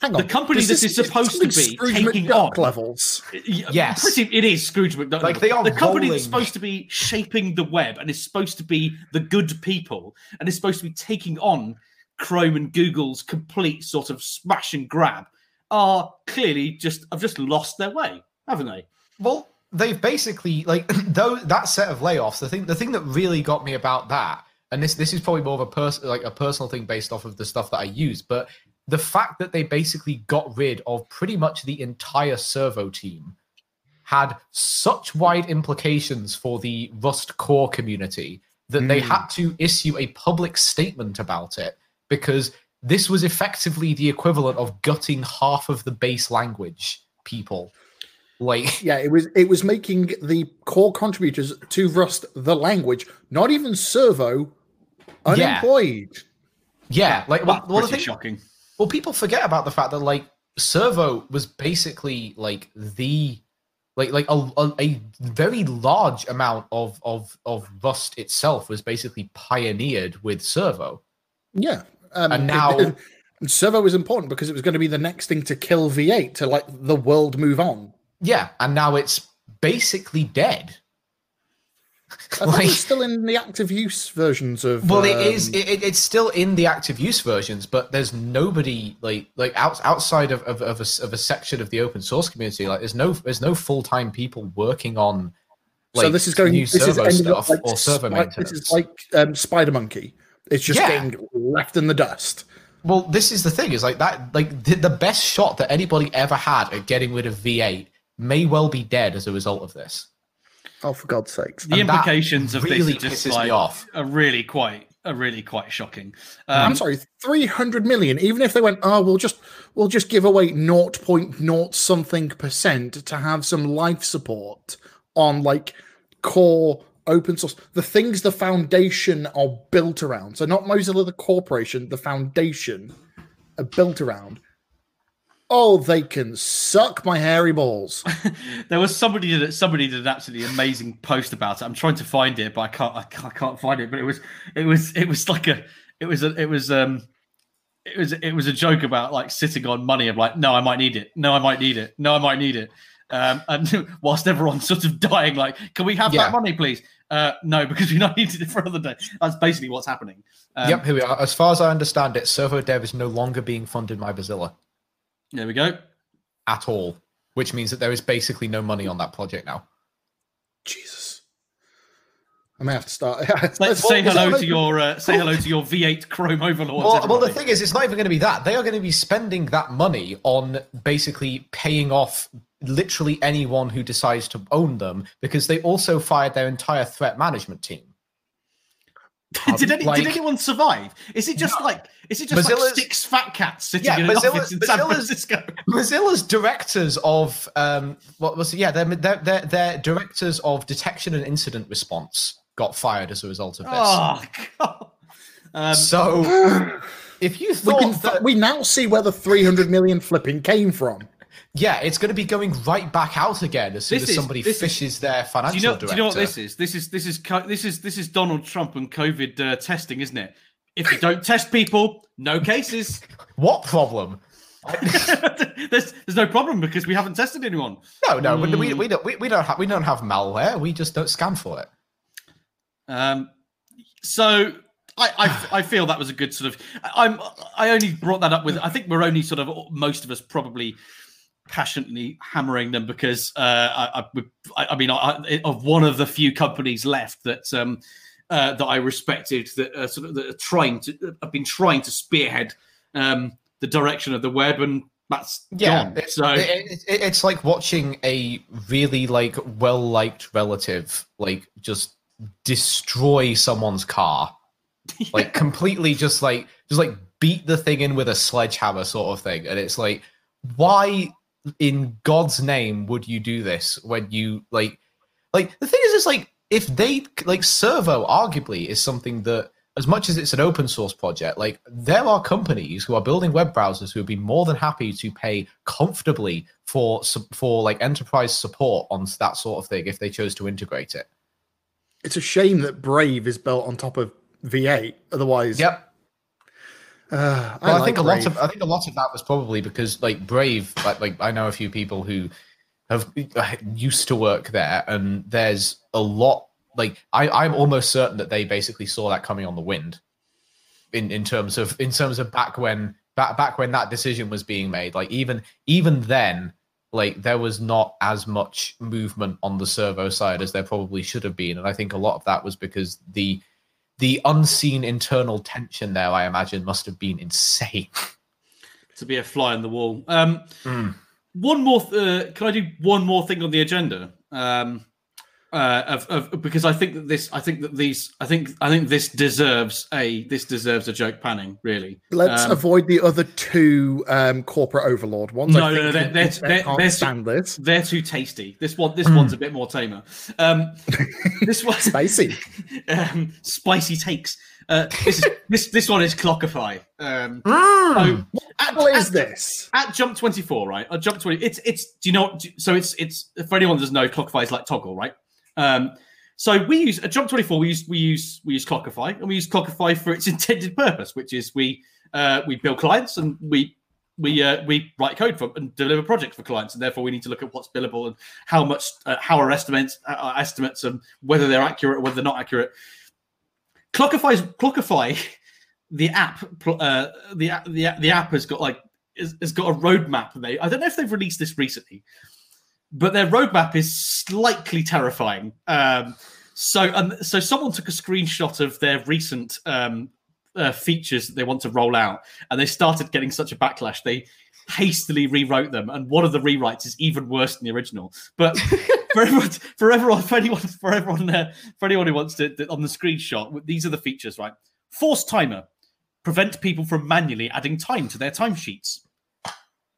Hang The company Does this is supposed to be Scrooge taking McDuck on- levels. Yes. pretty, it is Scrooge McDuck. Like, they are the company rolling. that's supposed to be shaping the web and is supposed to be the good people and is supposed to be taking on Chrome and Google's complete sort of smash and grab are clearly just have just lost their way, haven't they? Well, they've basically like [clears throat] though that set of layoffs. The thing, the thing that really got me about that, and this this is probably more of a person like a personal thing based off of the stuff that I use, but the fact that they basically got rid of pretty much the entire servo team had such wide implications for the Rust core community that they Mm. had to issue a public statement about it because this was effectively the equivalent of gutting half of the base language people. Like [laughs] Yeah, it was it was making the core contributors to Rust the language, not even Servo, unemployed. Yeah, like well, That's well, the pretty thing, shocking. Well, people forget about the fact that like Servo was basically like the like like a, a, a very large amount of of of Rust itself was basically pioneered with Servo. Yeah. Um, And now- it- [laughs] Servo was important because it was going to be the next thing to kill V8 to like the world move on. Yeah, and now it's basically dead. I Like- was still in the active use versions of. Well, it is. um, It, it- it's still in the active use versions, but there's nobody like like out, outside of of, of, a, of a section of the open source community. Like, there's no there's no full time people working on. Like, so this is going. new This is servo up stuff like, or servo Spi- maintenance. This is like um, Spider Monkey. It's just Yeah. getting left in the dust. Well, this is the thing: is like that. Like the, the best shot that anybody ever had at getting rid of V8 may well be dead as a result of this. Oh, for God's sakes! The And implications of really this are just pisses like me off. are really quite are really quite shocking. I'm Um, sorry, three hundred million. Even if they went, oh, we'll just we'll just give away 0.0 something percent to have some life support on like core open source, the things the foundation are built around. So not Mozilla the corporation, the foundation are built around. Oh, they can suck my hairy balls. [laughs] there was somebody that somebody did an absolutely amazing post about it. I'm trying to find it, but I can't. I can't, I can't find it. But it was it was it was like a it was a it was um it was it was a joke about like sitting on money of like no I might need it no I might need it no I might need it um and [laughs] whilst everyone's sort of dying like can we have Yeah. that money please uh no because we not needed it for another day that's basically what's happening um, yep, here we are. As far as I understand it, servo dev is no longer being funded by Mozilla there we go at all, which means that there is basically no money on that project now. Jesus. I may have to start. [laughs] let's say hello to your uh, say hello to your V8 Chrome overlords Well, well, the thing is, it's not even going to be that. They are going to be spending that money on basically paying off literally anyone who decides to own them because they also fired their entire threat management team. Did, any, like, did anyone survive? Is it just no. like is it just like six fat cats sitting yeah, in an Mozilla's, office in San Francisco? Mozilla's directors of um what was it? Yeah, they're, they're, they're, they're directors of detection and incident response got fired as a result of this. Oh god. Um, so [sighs] if you thought we, can, that, we now see where the 300 million flipping came from. Yeah, it's going to be going right back out again as soon this as somebody is, fishes is, their financial do you, know, director. do you know what this is? This is this is this is this is Donald Trump and COVID uh, testing, isn't it? If you don't test people, no cases. [laughs] What problem? [laughs] there's there's no problem because we haven't tested anyone. No, no, mm. we, we don't we, we don't have we don't have malware. We just don't scan for it. Um, so I, I, I feel that was a good sort of. I'm I only brought that up with. I think we're only sort of most of us probably passionately hammering them because uh, I, I, I, mean, I, of one of the few companies left that um, uh, that I respected that uh, sort of that are trying to have been trying to spearhead um, the direction of the web, and that's yeah. Gone. It's, so it, it, it's like watching a really like well liked relative like just destroy someone's car, yeah. [laughs] like completely just like just like beat the thing in with a sledgehammer sort of thing, and it's like why in God's name would you do this when you like like the thing is it's like if they like servo arguably is something that as much as it's an open source project like there are companies who are building web browsers who would be more than happy to pay comfortably for for like enterprise support on that sort of thing if they chose to integrate it. It's a shame that brave is built on top of v8 otherwise yep uh, I, well, I think a lot of I think a lot of that was probably because like Brave, like, like I know a few people who have uh, used to work there, and there's a lot like I, I'm almost certain that they basically saw that coming on the wind. In in terms of in terms of back when back back when that decision was being made, like even even then, like there was not as much movement on the servo side as there probably should have been, and I think a lot of that was because the the unseen internal tension there, I imagine, must have been insane. [laughs] to be a fly on the wall. Um, mm. One more. Th- uh, can I do one more thing on the agenda? Um, uh, of, of, because I think that this, I think that these, I think, I think this deserves a this deserves a joke panning. Really, let's um, avoid the other two um, corporate overlord ones. No, no, no, they're, they're, they're, they're, stand too, this. they're too tasty. This one, this mm. one's a bit more tamer. Um, [laughs] this one, spicy, [laughs] um, spicy takes. Uh, this is [laughs] this this one is Clockify. Um, mm. so at, what is at, this? At Jump Twenty Four, right? At Jump Twenty, it's it's. Do you know? So it's it's for anyone that doesn't know, Clockify is like Toggl, right? Um, so we use at Jump 24, we use we use we use Clockify, and we use Clockify for its [laughs] intended purpose, which is we uh, we build clients and we we uh, we write code for and deliver projects for clients, and therefore we need to look at what's billable and how much uh, how our estimates uh, our estimates and whether they're accurate or whether they're not accurate. Clockify's Clockify, [laughs] the app, uh, the the the app has got like has got a roadmap. They I don't know if they've released this recently, but their roadmap is slightly terrifying. Um, so, um, so someone took a screenshot of their recent um, uh, features that they want to roll out, and they started getting such a backlash. They hastily rewrote them, and one of the rewrites is even worse than the original. But [laughs] for everyone, for everyone, for anyone, for everyone, uh, for anyone who wants to on the screenshot, these are the features, right? Force timer, prevent people from manually adding time to their timesheets.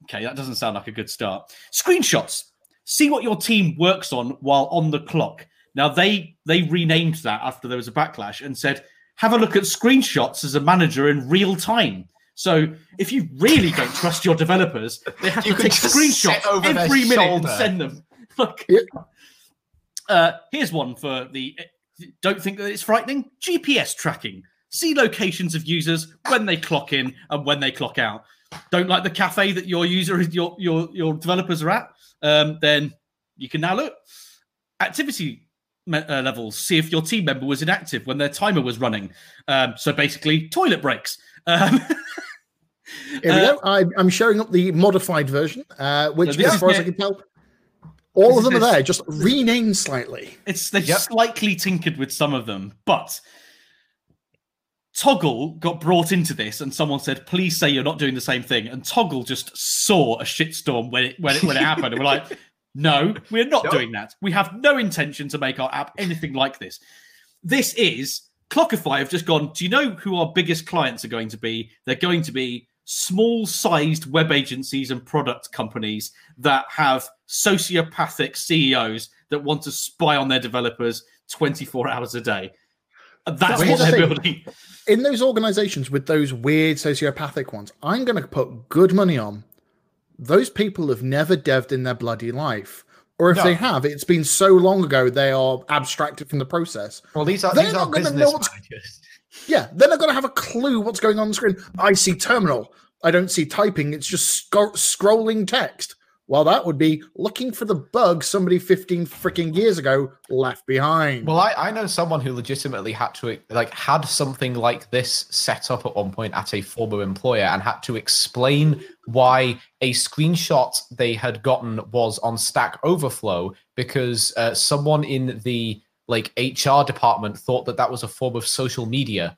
Okay, that doesn't sound like a good start. Screenshots see what your team works on while on the clock. Now they they renamed that after there was a backlash and said have a look at screenshots as a manager in real time. So if you really don't trust your developers, they have [laughs] you to take screenshots every minute shoulder. and send them. [laughs] Look, uh, here's one for the. Don't think that it's frightening. GPS tracking. See locations of users when they clock in and when they clock out. Don't like the cafe that your user, your your your developers are at um, then you can now look activity me- uh, levels, see if your team member was inactive when their timer was running. Um, so basically, toilet breaks. Um, [laughs] Here we uh, go. I, am showing up the modified version, uh, which, as far as I can tell, all of them are there, just renamed slightly. It's they've yep. slightly tinkered with some of them, but Toggl got brought into this, and someone said, "Please say you're not doing the same thing." And Toggl just saw a shitstorm when it when it when it happened, and we're like, [laughs] No, we're not doing that. We have no intention to make our app anything like this. This is Clockify have just gone. Do you know who our biggest clients are going to be? They're going to be small sized web agencies and product companies that have sociopathic CEOs that want to spy on their developers 24 hours a day. That's what they're building. In those organizations with those weird sociopathic ones, I'm going to put good money on those people have never deved in their bloody life. Or if no. they have, it's been so long ago they are abstracted from the process. Well, these are they're these are business managers. Yeah, they're not going to have a clue what's going on, on the screen. I see terminal. I don't see typing. It's just sc- scrolling text. Well, that would be looking for the bug somebody 15 freaking years ago left behind. Well, I, I know someone who legitimately had to like had something like this set up at one point at a former employer and had to explain why a screenshot they had gotten was on Stack Overflow because uh, someone in the like HR department thought that that was a form of social media.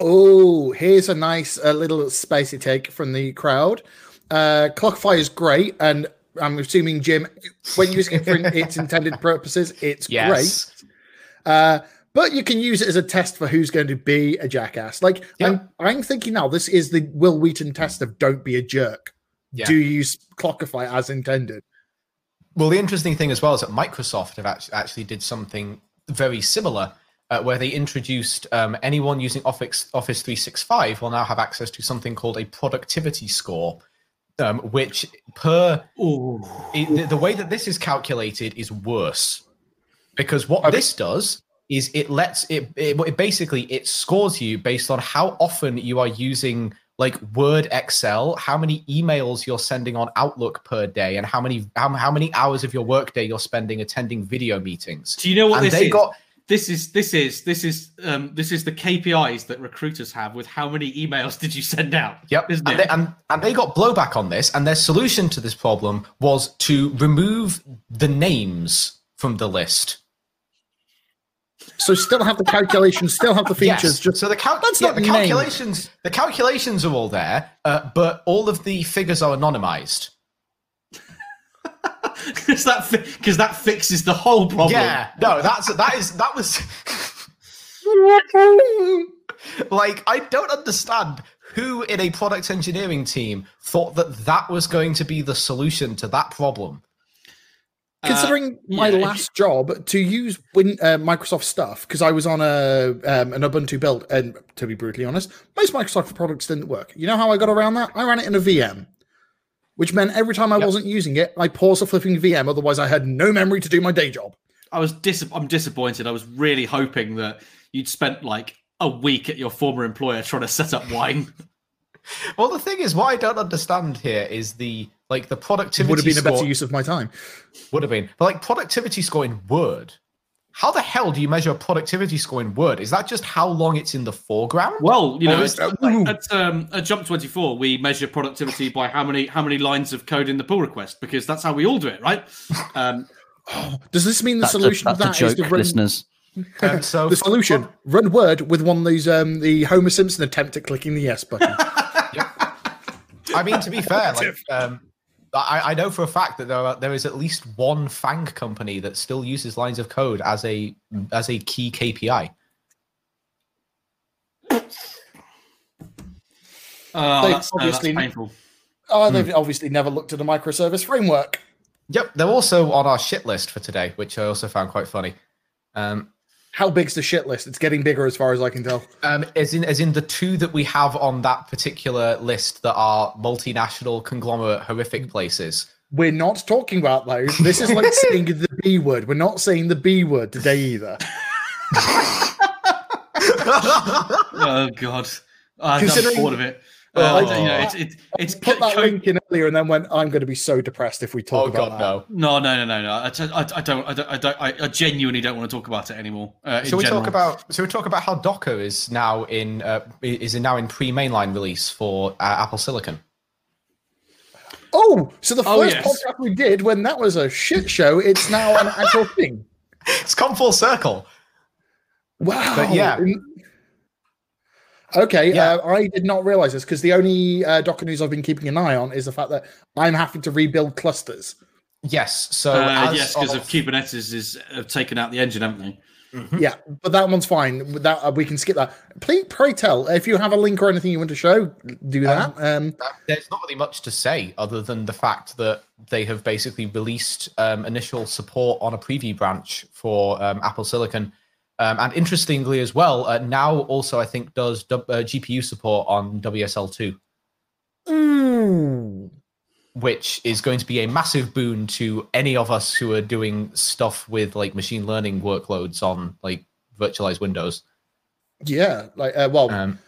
Oh, here's a nice uh, little spicy take from the crowd. Uh, Clockify is great, and I'm assuming Jim, when using it for [laughs] its intended purposes, it's yes. great. Uh, but you can use it as a test for who's going to be a jackass. Like I'm, I'm thinking now, this is the Wil Wheaton test of don't be a jerk. Yeah. Do you use Clockify as intended? Well, the interesting thing as well is that Microsoft have actually, actually did something very similar, uh, where they introduced um, anyone using Office Office 365 will now have access to something called a productivity score, um, which per it, the, way that this is calculated is worse because what okay. this does is it lets it, it, it basically it scores you based on how often you are using like word excel how many emails you're sending on outlook per day and how many how, how many hours of your workday you're spending attending video meetings do you know what and this they is? got this is this is this is um, this is the KPIs that recruiters have with how many emails [laughs] did you send out? Yep, and they, and, and they got blowback on this, and their solution to this problem was to remove the names from the list. So still have the calculations, still have the features. Yes. Just so the, cal- yeah, the calculations, the calculations are all there, uh, but all of the figures are anonymized [laughs] because that because fi- that fixes the whole problem. Yeah, no, that's that is that was [laughs] like I don't understand who in a product engineering team thought that that was going to be the solution to that problem. Considering uh, my yeah, last job to use Win, uh, Microsoft stuff because I was on a um, an Ubuntu build, and to be brutally honest, most Microsoft products didn't work. You know how I got around that? I ran it in a VM which meant every time I yep. wasn't using it, I paused the flipping VM. Otherwise, I had no memory to do my day job. I was dis- I'm disappointed. I was really hoping that you'd spent like a week at your former employer trying to set up wine. [laughs] well, the thing is, what I don't understand here is the like the productivity. Would have been score, a better use of my time. Would have been, but like productivity score in Word how the hell do you measure a productivity score in Word? Is that just how long it's in the foreground? Well, you know, at, um, at Jump Twenty Four, we measure productivity by how many how many lines of code in the pull request because that's how we all do it, right? Um, [sighs] Does this mean the that's solution a, that's to that a joke, is run, listeners? [laughs] Um, so the solution: run Word with one of these um, the Homer Simpson attempt at clicking the yes button. [laughs] I mean, to be fair, like um, I, I, know for a fact that there are, there is at least one FANG company that still uses lines of code as a as a key KPI. Oh, that's, obviously, that's painful. Oh, they've hmm. obviously never looked at a microservice framework. Yep, they're also on our shit list for today, which I also found quite funny. Um, how big's the shit list? It's getting bigger as far as I can tell. Um, as in, as in the two that we have on that particular list that are multinational conglomerate horrific places. We're not talking about those. This is like [laughs] saying the B word. We're not saying the B word today either. [laughs] oh God, I'm bored of it. Uh, oh. you know, it's it, it's put that co- link in earlier and then went. I'm going to be so depressed if we talk oh, about God, that. No, no, no, no, no. I, I, I, don't, I don't, I don't, I, genuinely don't want to talk about it anymore. Uh, we talk about? So we talk about how Docker is now in uh, is now in pre mainline release for uh, Apple Silicon. Oh, so the oh, first oh, yes. podcast we did when that was a shit show, it's now an actual thing. [laughs] It's come full circle. Wow. But yeah. Okay, Yeah. uh, I did not realize this because the only uh, Docker news I've been keeping an eye on is the fact that I'm having to rebuild clusters. Yes. So Uh, as yes, because of of- Kubernetes is have taken out the engine, haven't they? Mhm. Yeah, but that one's fine. That uh, we can skip that. Please, pray tell if you have a link or anything you want to show, do that. Um, that- there's not really much to say other than the fact that they have basically released um, initial support on a preview branch for um, Apple Silicon. Um, and interestingly, as well, uh, now also I think does du- uh, GPU support on WSL2, ooh, which is going to be a massive boon to any of us who are doing stuff with like machine learning workloads on like virtualized Windows. yeah, like uh, well, Um,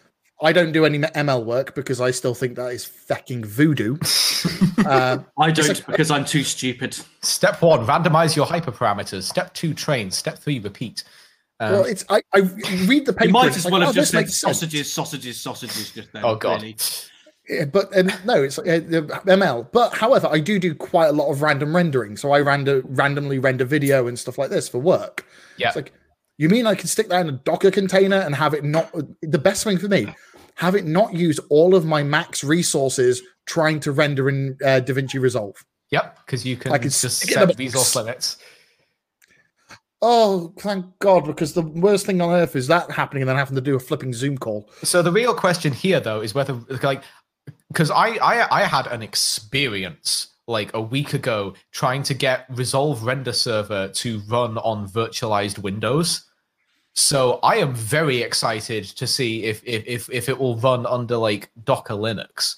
I don't do any ML work because I still think that is fucking voodoo. [laughs] um, I don't a- because I'm too stupid. step one: randomize your hyperparameters. Step two: train. Step three: repeat. Um, well, it's I, I read the paper. You might as well oh, have this just said sausages, sausages, sausages. Just then. oh god. Really. Yeah, but um, no, it's uh, ML. But however, I do do quite a lot of random rendering. So I random randomly render video and stuff like this for work. Yeah. It's like, you mean I can stick that in a Docker container and have it not the best thing for me? Have it not use all of my max resources trying to render in uh, DaVinci Resolve. Yep, because you can I can just stick it in the set resource box. limits. Oh, thank God! Because the worst thing on earth is that happening and then having to do a flipping Zoom call. So the real question here, though, is whether like because I, I I had an experience like a week ago trying to get Resolve Render Server to run on virtualized Windows. So I am very excited to see if if if, if it will run under like Docker Linux.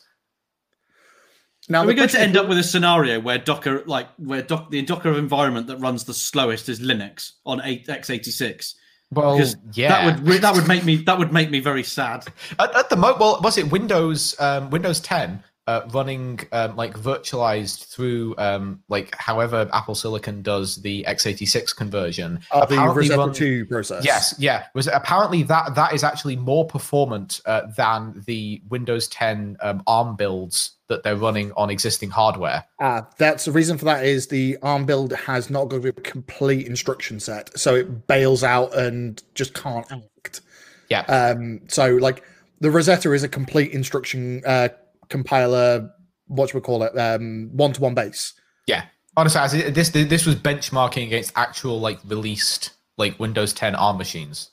Now Are we going to end up with a scenario where Docker, like where doc, the Docker environment that runs the slowest is Linux on x86? Well, Because yeah, that would re- that would [laughs] make me that would make me very sad. At, at the moment, well, was it Windows um, Windows 10 uh, running um, like virtualized through um, like however Apple Silicon does the x86 conversion? uh, the apparently Rosetta run- 2 process. Yes, yeah. Was apparently that that is actually more performant uh, than the Windows 10 um, ARM builds that they're running on existing hardware. Uh, that's the reason for that is the ARM build has not got a complete instruction set, so it bails out and just can't act. Yeah. Um, so like the Rosetta is a complete instruction uh, compiler. What should we call it? Um, one-to-one base. Yeah. Honestly, this this was benchmarking against actual like released like Windows 10 ARM machines.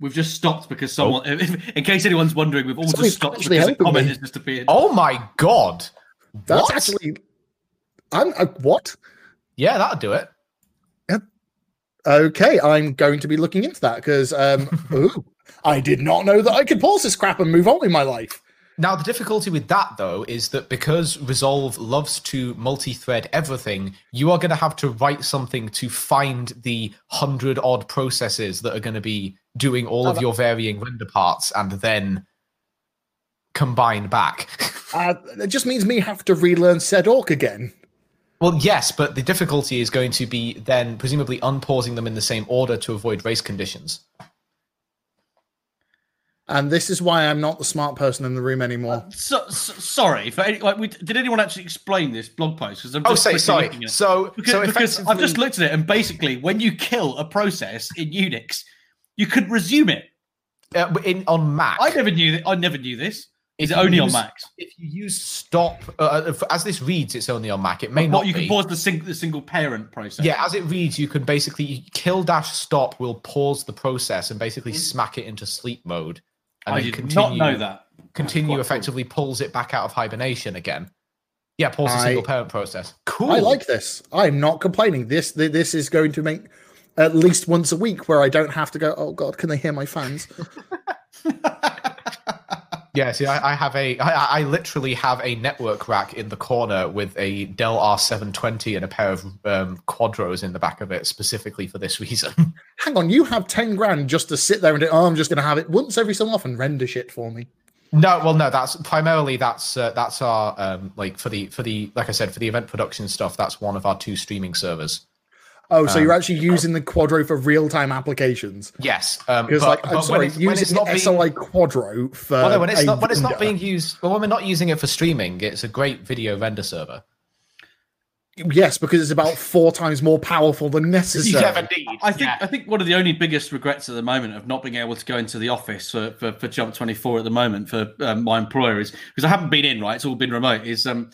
We've just stopped because someone, if, in case anyone's wondering, we've all Somebody's just stopped because a comment me. has just appeared. Oh my god. That's What? actually. I'm uh, what? Yeah, that'll do it. Okay, I'm going to be looking into that because um, [laughs] ooh, I did not know that I could pause this crap and move on in my life. Now, the difficulty with that, though, is that because Resolve loves to multi thread everything, you are going to have to write something to find the hundred odd processes that are going to be doing all Oh, of your varying render parts and then combine back. [laughs] Uh, it just means me have to relearn Sedork again. well, yes, but the difficulty is going to be then presumably unpausing them in the same order to avoid race conditions. And this is why I'm not the smart person in the room anymore. So, so, sorry, for any, like, we, did anyone actually explain this blog post? Because I'm Oh, just say quickly sorry. looking at it. So, because, so because I've just looked at it, and basically, when you kill a process in Unix, you could resume it. uh, in on Mac. I never knew that. I never knew this. Is If it you only on use- Macs? If you use stop, uh, as this reads, it's only on Mac. It may What not you be. can pause the, sing, the single parent process. Yeah, as it reads, you can basically kill dash stop will pause the process and basically smack it into sleep mode, and Mm. I then did continue. not know that. Continue quite cool. effectively pulls it back out of hibernation again. Yeah, pulls the single parent process. Cool. I like this. I'm not complaining. This this is going to make at least once a week where I don't have to go. Oh God, can they hear my fans? [laughs] Yeah, see, I, I have a, I, I literally have a network rack in the corner with a Dell R720 and a pair of um, Quadros in the back of it specifically for this reason. [laughs] Hang on, you have ten grand just to sit there and do, oh, I'm just going to have it once every so often render shit for me. No, well, no. That's primarily that's uh, that's our um, like for the for the like I said for the event production stuff. That's one of our two streaming servers. Oh, so Um, you're actually using the Quadro for real time applications? Yes, um, Because but, like, I'm sorry, when it's, when it's using not being, SLI Quadro for well, no, when it's a not when it's not being used, well, when we're not using it for streaming, it's a great video render server. Yes, because it's about four times more powerful than necessary. Yeah, indeed. I think Yeah. I think one of the only biggest regrets at the moment of not being able to go into the office for, for, for Jump Twenty Four at the moment for um, my employer is because I haven't been in right. It's all been remote. Is um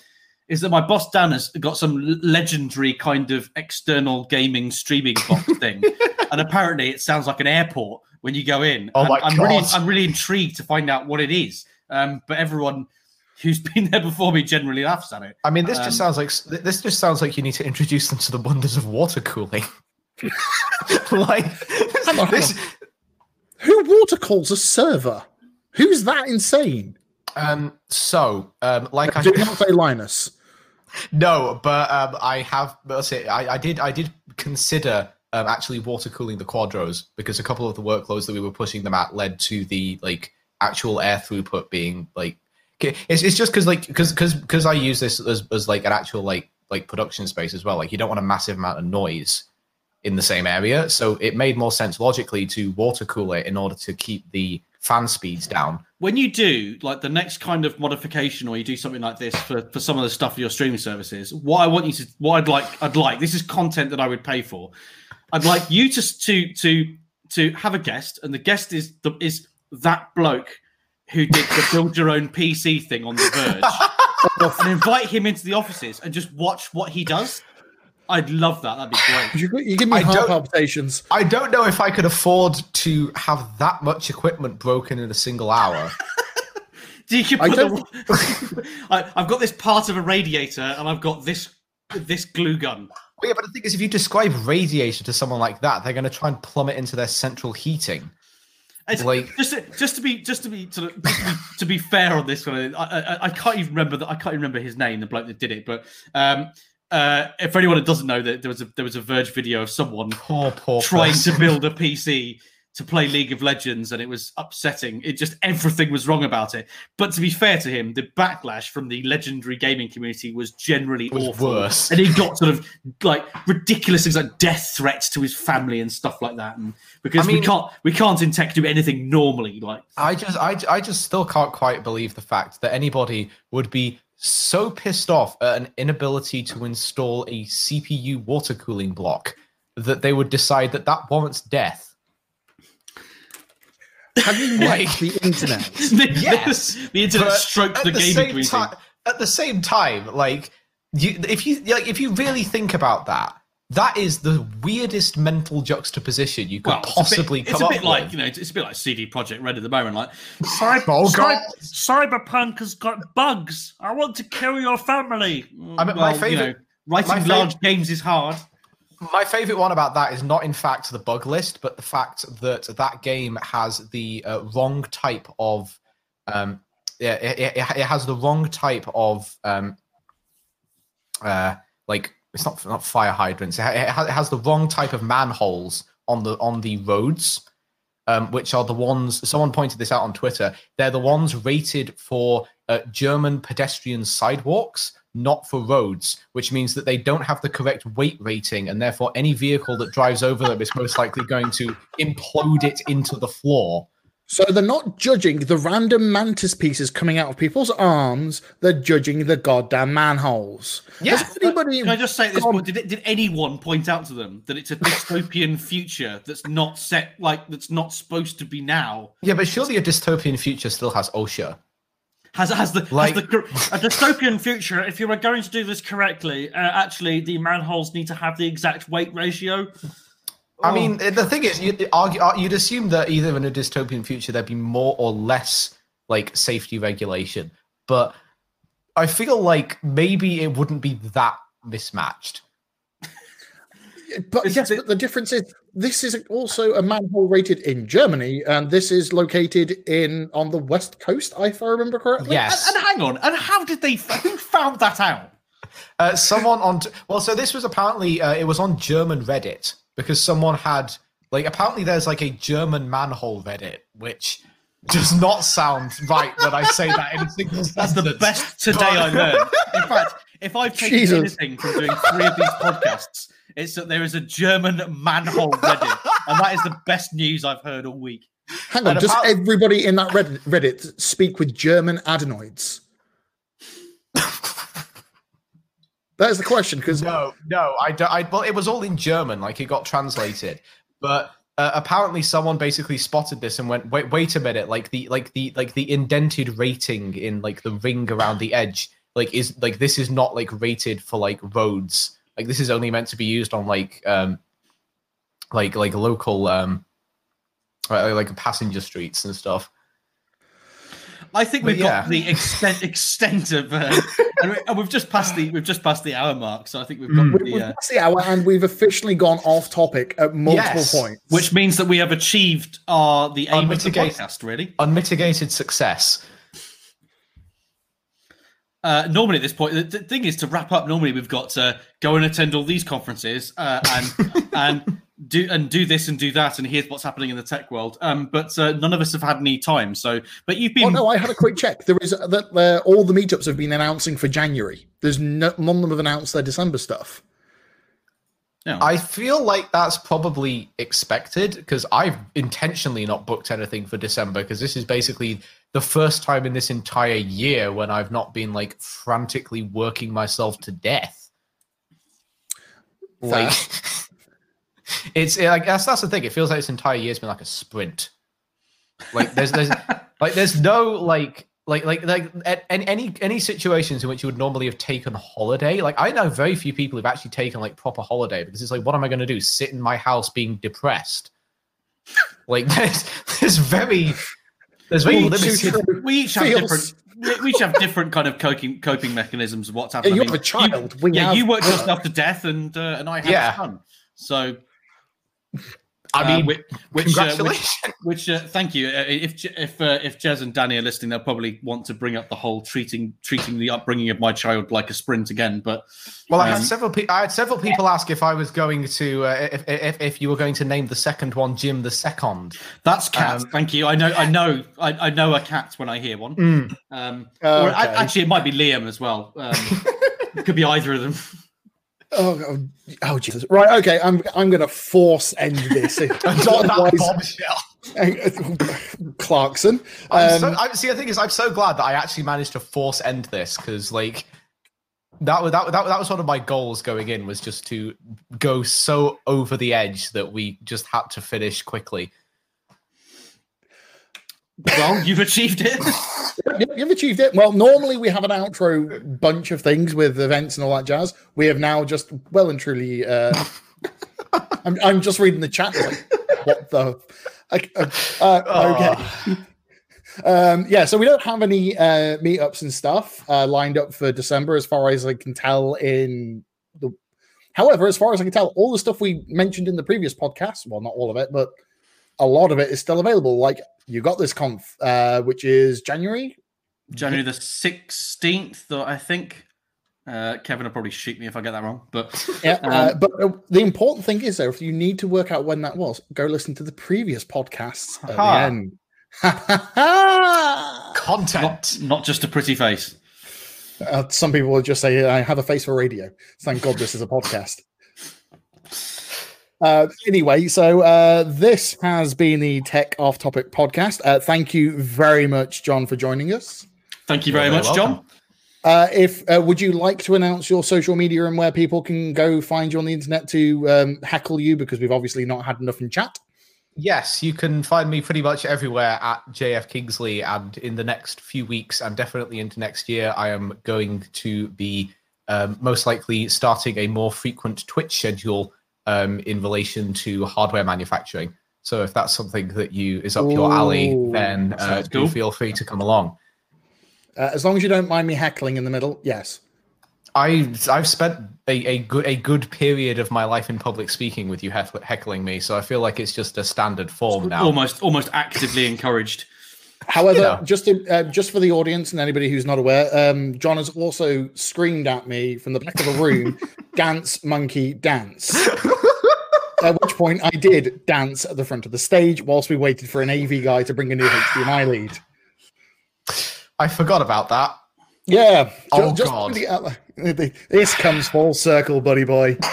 is that my boss Dan has got some legendary kind of external gaming streaming box [laughs] thing, and apparently it sounds like an airport when you go in. Oh And my I'm really God. I'm really intrigued to find out what it is. Um, but everyone who's [laughs] been there before me generally laughs at it. I mean, this Um, just sounds like this just sounds like you need to introduce them to the wonders of water cooling. [laughs] like Hang on, this, Who water cools a server? Who's that insane? Um. So, um, like I Do not say Linus. no, but um, I have. Let's say I, I did. I did consider um, actually water cooling the quadros because a couple of the workloads that we were pushing them at led to the like actual air throughput being like. It's, it's just because like because because because I use this as, as like an actual like like production space as well. Like you don't want a massive amount of noise in the same area, so it made more sense logically to water cool it in order to keep the fan speeds down. When you do like the next kind of modification or you do something like this for, for some of the stuff for your streaming services what i want you to what i'd like i'd like this is content that i would pay for. I'd like you to to to to have a guest and the guest is the is that bloke who did the build your own pc thing on the verge. [laughs] And invite him into the offices and just watch what he does i'd love that that'd be great [laughs] You, you give me I heart palpitations. I don't know if I could afford to have that much equipment broken in a single hour. [laughs] Do you I put the, [laughs] I, I've got this part of a radiator and I've got this this glue gun. Well, yeah, but the thing is, if you describe radiation to someone like that, they're going to try and plumb it into their central heating. It's, Like- just to, just to be just to be to, be to be fair on this one, I, I, I can't even remember that I can't even remember his name, the bloke that did it. But um, uh, for anyone that doesn't know, that there was a there was a Verge video of someone Poor, poor. trying to build a PC to play League of Legends, and it was upsetting. It just everything was wrong about it. But to be fair to him, the backlash from the legendary gaming community was generally Was awful. worse. And he got sort of like ridiculous things like death threats to his family and stuff like that. And because I we can't we can't in tech do anything normally. Like I just, I, I just still can't quite believe the fact that anybody would be so pissed off at an inability to install a CPU water cooling block that they would decide that that warrants death. Have you [laughs] met Like- the internet? [laughs] the, Yes, the internet stroked at the, the gaming same community. time, at the same time, like you, if you like, if you really think about that, that is the weirdest mental juxtaposition you could Well, it's a bit- possibly it's come a up bit like with. you know, it's a bit like CD Projekt Red at the moment. Like, Cyber, Oh, God. Cyberpunk has got bugs. I want to kill your family. I mean, my favourite- writing my fav- large games is hard. My favorite one about that is not, in fact, the bug list, but the fact that that game has the uh, wrong type of. Um, yeah, it, it, it has the wrong type of um, uh, like it's not not fire hydrants. It, ha- it, has, the wrong type of manholes on the on the roads, um, which are the ones. Someone pointed this out on Twitter. They're the ones rated for uh, German pedestrian sidewalks, not for roads, which means that they don't have the correct weight rating, and therefore any vehicle that drives over them is most likely going to implode it into the floor. So they're not judging the random mantis pieces coming out of people's arms. They're judging the goddamn manholes. Yeah. Has anybody? Can I just say at this gone- point, did, it, did anyone point out to them that it's a dystopian [laughs] future that's not set like that's not supposed to be now? Yeah, but surely a dystopian future still has OSHA. Has has the Like- has the a dystopian future? If you were going to do this correctly, uh, actually the manholes need to have the exact weight ratio. I Oh. mean, the thing is, you'd, argue, uh, you'd assume that either in a dystopian future there'd be more or less like safety regulation, but I feel like maybe it wouldn't be that mismatched. [laughs] But yes, but the difference is this is also a manhole rated in Germany, and this is located in on the west coast, if I remember correctly. Yes. And, and hang on, and how did they? Who found that out? Uh, someone on t- well, so this was apparently uh, it was on German Reddit because someone had like apparently there's like a German manhole Reddit, which does not sound right when I say that in a single That's the best today I learned. [laughs] In fact, if I've taken Jesus. anything from doing three of these podcasts, it's that there is a German manhole Reddit, and that is the best news I've heard all week. Hang on, And does about- everybody in that Reddit, Reddit speak with German adenoids? That's the question. Because no, no, I. I, well, it was all in German, like it got translated, but uh, apparently someone basically spotted this and went, "Wait, wait a minute! Like the like the like the indented rating in like the ring around the edge, like is like this is not like rated for like roads. Like this is only meant to be used on like um like like local um like passenger streets and stuff." I think we've yeah. got the extent extent of, uh, and we've just passed the we've just passed the hour mark. So I think we've got mm. the, we've passed the hour, and we've officially gone off topic at multiple yes. points, which means that we have achieved our the aim of the podcast. Really, unmitigated success. Uh, normally, at this point, the, the, thing is to wrap up. Normally, we've got to go and attend all these conferences uh, and [laughs] and do and do this and do that and here's what's happening in the tech world um but uh, none of us have had any time so but you've been oh no i had a quick check there is uh, that uh, all the meetups have been announcing for january there's no, none of them have announced their december stuff no. I feel like that's probably expected because I've intentionally not booked anything for December because this is basically the first time in this entire year when I've not been like frantically working myself to death. Like [laughs] it's like that's that's the thing. It feels like this entire year's been like a sprint. Like there's there's [laughs] like there's no like like like like any any situations in which you would normally have taken holiday. Like I know very few people who've actually taken like proper holiday because it's like, what am I going to do? Sit in my house being depressed? Like [laughs] there's there's very there's we limited. we each have different we each have different kind of coping coping mechanisms of what's happening. Yeah, you have a child. You, yeah, have, you worked yourself to death, and uh, and I have yeah. a son. So I uh, mean, which, which, congratulations. Uh, which, which uh, thank you. Uh, if if uh, if Jez and Danny are listening, they'll probably want to bring up the whole treating treating the upbringing of my child like a sprint again. But well, um, I had um, several pe- I had several people ask if I was going to uh, if, if if you were going to name the second one Jim the second. That's cat. Um, thank you. I know. I know. I, I know a cat when I hear one. Mm. Um, okay. or actually, it might be Liam as well. Um, [laughs] it could be either of them. Oh, oh, oh, Jesus! Right, okay. I'm I'm going to force end this. [laughs] [laughs] Clarkson. Um, so, I, see, the thing is, I'm so glad that I actually managed to force end this because, like, that was that, that that was one of my goals going in was just to go so over the edge that we just had to finish quickly. Well, you've achieved it. [laughs] You've achieved it. Well, normally we have an outro bunch of things with events and all that jazz. We have now just well and truly. Uh, [laughs] I'm, I'm just reading the chat. Like, what the? Uh, uh, okay. Um, yeah, so we don't have any uh, meetups and stuff uh, lined up for December, as far as I can tell. In the, however, as far as I can tell, all the stuff we mentioned in the previous podcast, well, not all of it, but a lot of it is still available. Like You Got This Conf, uh, which is January, January the sixteenth, I think. Uh, Kevin will probably shoot me if I get that wrong, but yeah. Um, uh, but uh, the important thing is, though, if you need to work out when that was, go listen to the previous podcasts at the end. [laughs] Content, not, not, just a pretty face. Uh, some people will just say, "I have a face for radio." Thank God this is a podcast. Uh, anyway, so uh, this has been the Tech Off Topic podcast. Uh, thank you very much, John, for joining us. Thank you very You're much, very John. Uh, if uh, would you like to announce your social media and where people can go find you on the internet to um, heckle you because we've obviously not had enough in chat. Yes, you can find me pretty much everywhere at JF Kingsley, and in the next few weeks and definitely into next year, I am going to be um, most likely starting a more frequent Twitch schedule um, in relation to hardware manufacturing. So if that's something that you is up Ooh, your alley, then uh, do cool. feel free to come along. Uh, as long as you don't mind me heckling in the middle, yes. I I've spent a, a good a good period of my life in public speaking with you heckling me, so I feel like it's just a standard form now. Almost almost actively encouraged. However, you know. just to, uh, just for the audience and anybody who's not aware, um, John has also screamed at me from the back of a room, "Dance, monkey, dance." [laughs] at which point, I did dance at the front of the stage whilst we waited for an AV guy to bring a new HDMI lead. I forgot about that. Yeah. Oh just, God! This comes full circle, buddy boy. [laughs]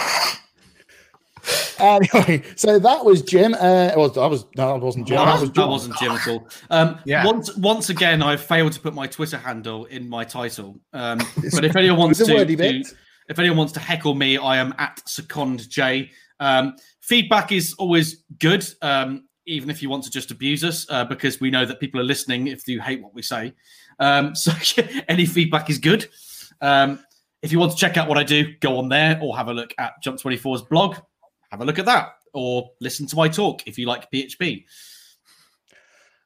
Anyway, so that was Jim. Uh, was that was no, that wasn't Jim. No, that, was that wasn't Jim at all. Um, yeah. Once once again, I've failed to put my Twitter handle in my title. Um, [laughs] but if anyone wants to, to If anyone wants to heckle me, I am at SecondeJ. Um, feedback is always good, um, even if you want to just abuse us, uh, because we know that people are listening if you hate what we say. Um, [laughs] so any feedback is good. Um, if you want to check out what I do, go on there or have a look at Jump 24's blog. Have a look at that or listen to my talk if you like PHP.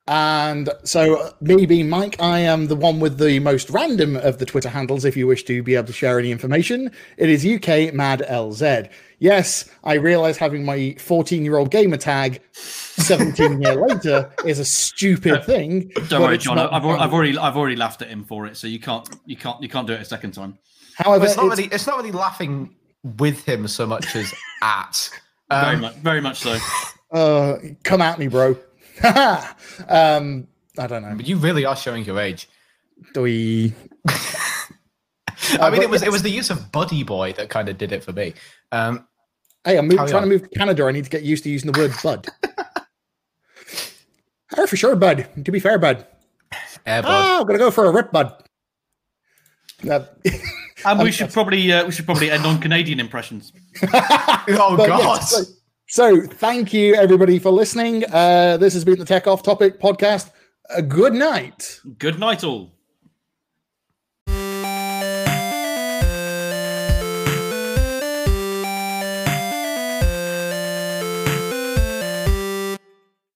And so, me being Mike, I am the one with the most random of the Twitter handles. If you wish to be able to share any information, it is UK Mad LZ. Yes, I realize having my 14 year old gamer tag 17 year later is a stupid [laughs] thing. Don't worry, John. I've, I've already I've already laughed at him for it, so you can't you can't you can't do it a second time. However, it's not it's, really it's not really laughing with him so much as at. [laughs] Um, very much, very much so. Uh, come at me, bro. [laughs] um, I don't know. But you really are showing your age. Do we? [laughs] I mean, it was it was the use of Buddy Boy that kind of did it for me. Um, hey, I'm trying on. to move to Canada. I need to get used to using the word bud. [laughs] oh, for sure, bud. To be fair, bud. Yeah, bud. Oh, I'm gonna go for a rip, bud. Uh, and we should probably uh, we should probably end on Canadian impressions. oh God. Yeah, so, thank you everybody for listening. Uh, this has been the Tech Off Topic podcast. A good night. Good night, all.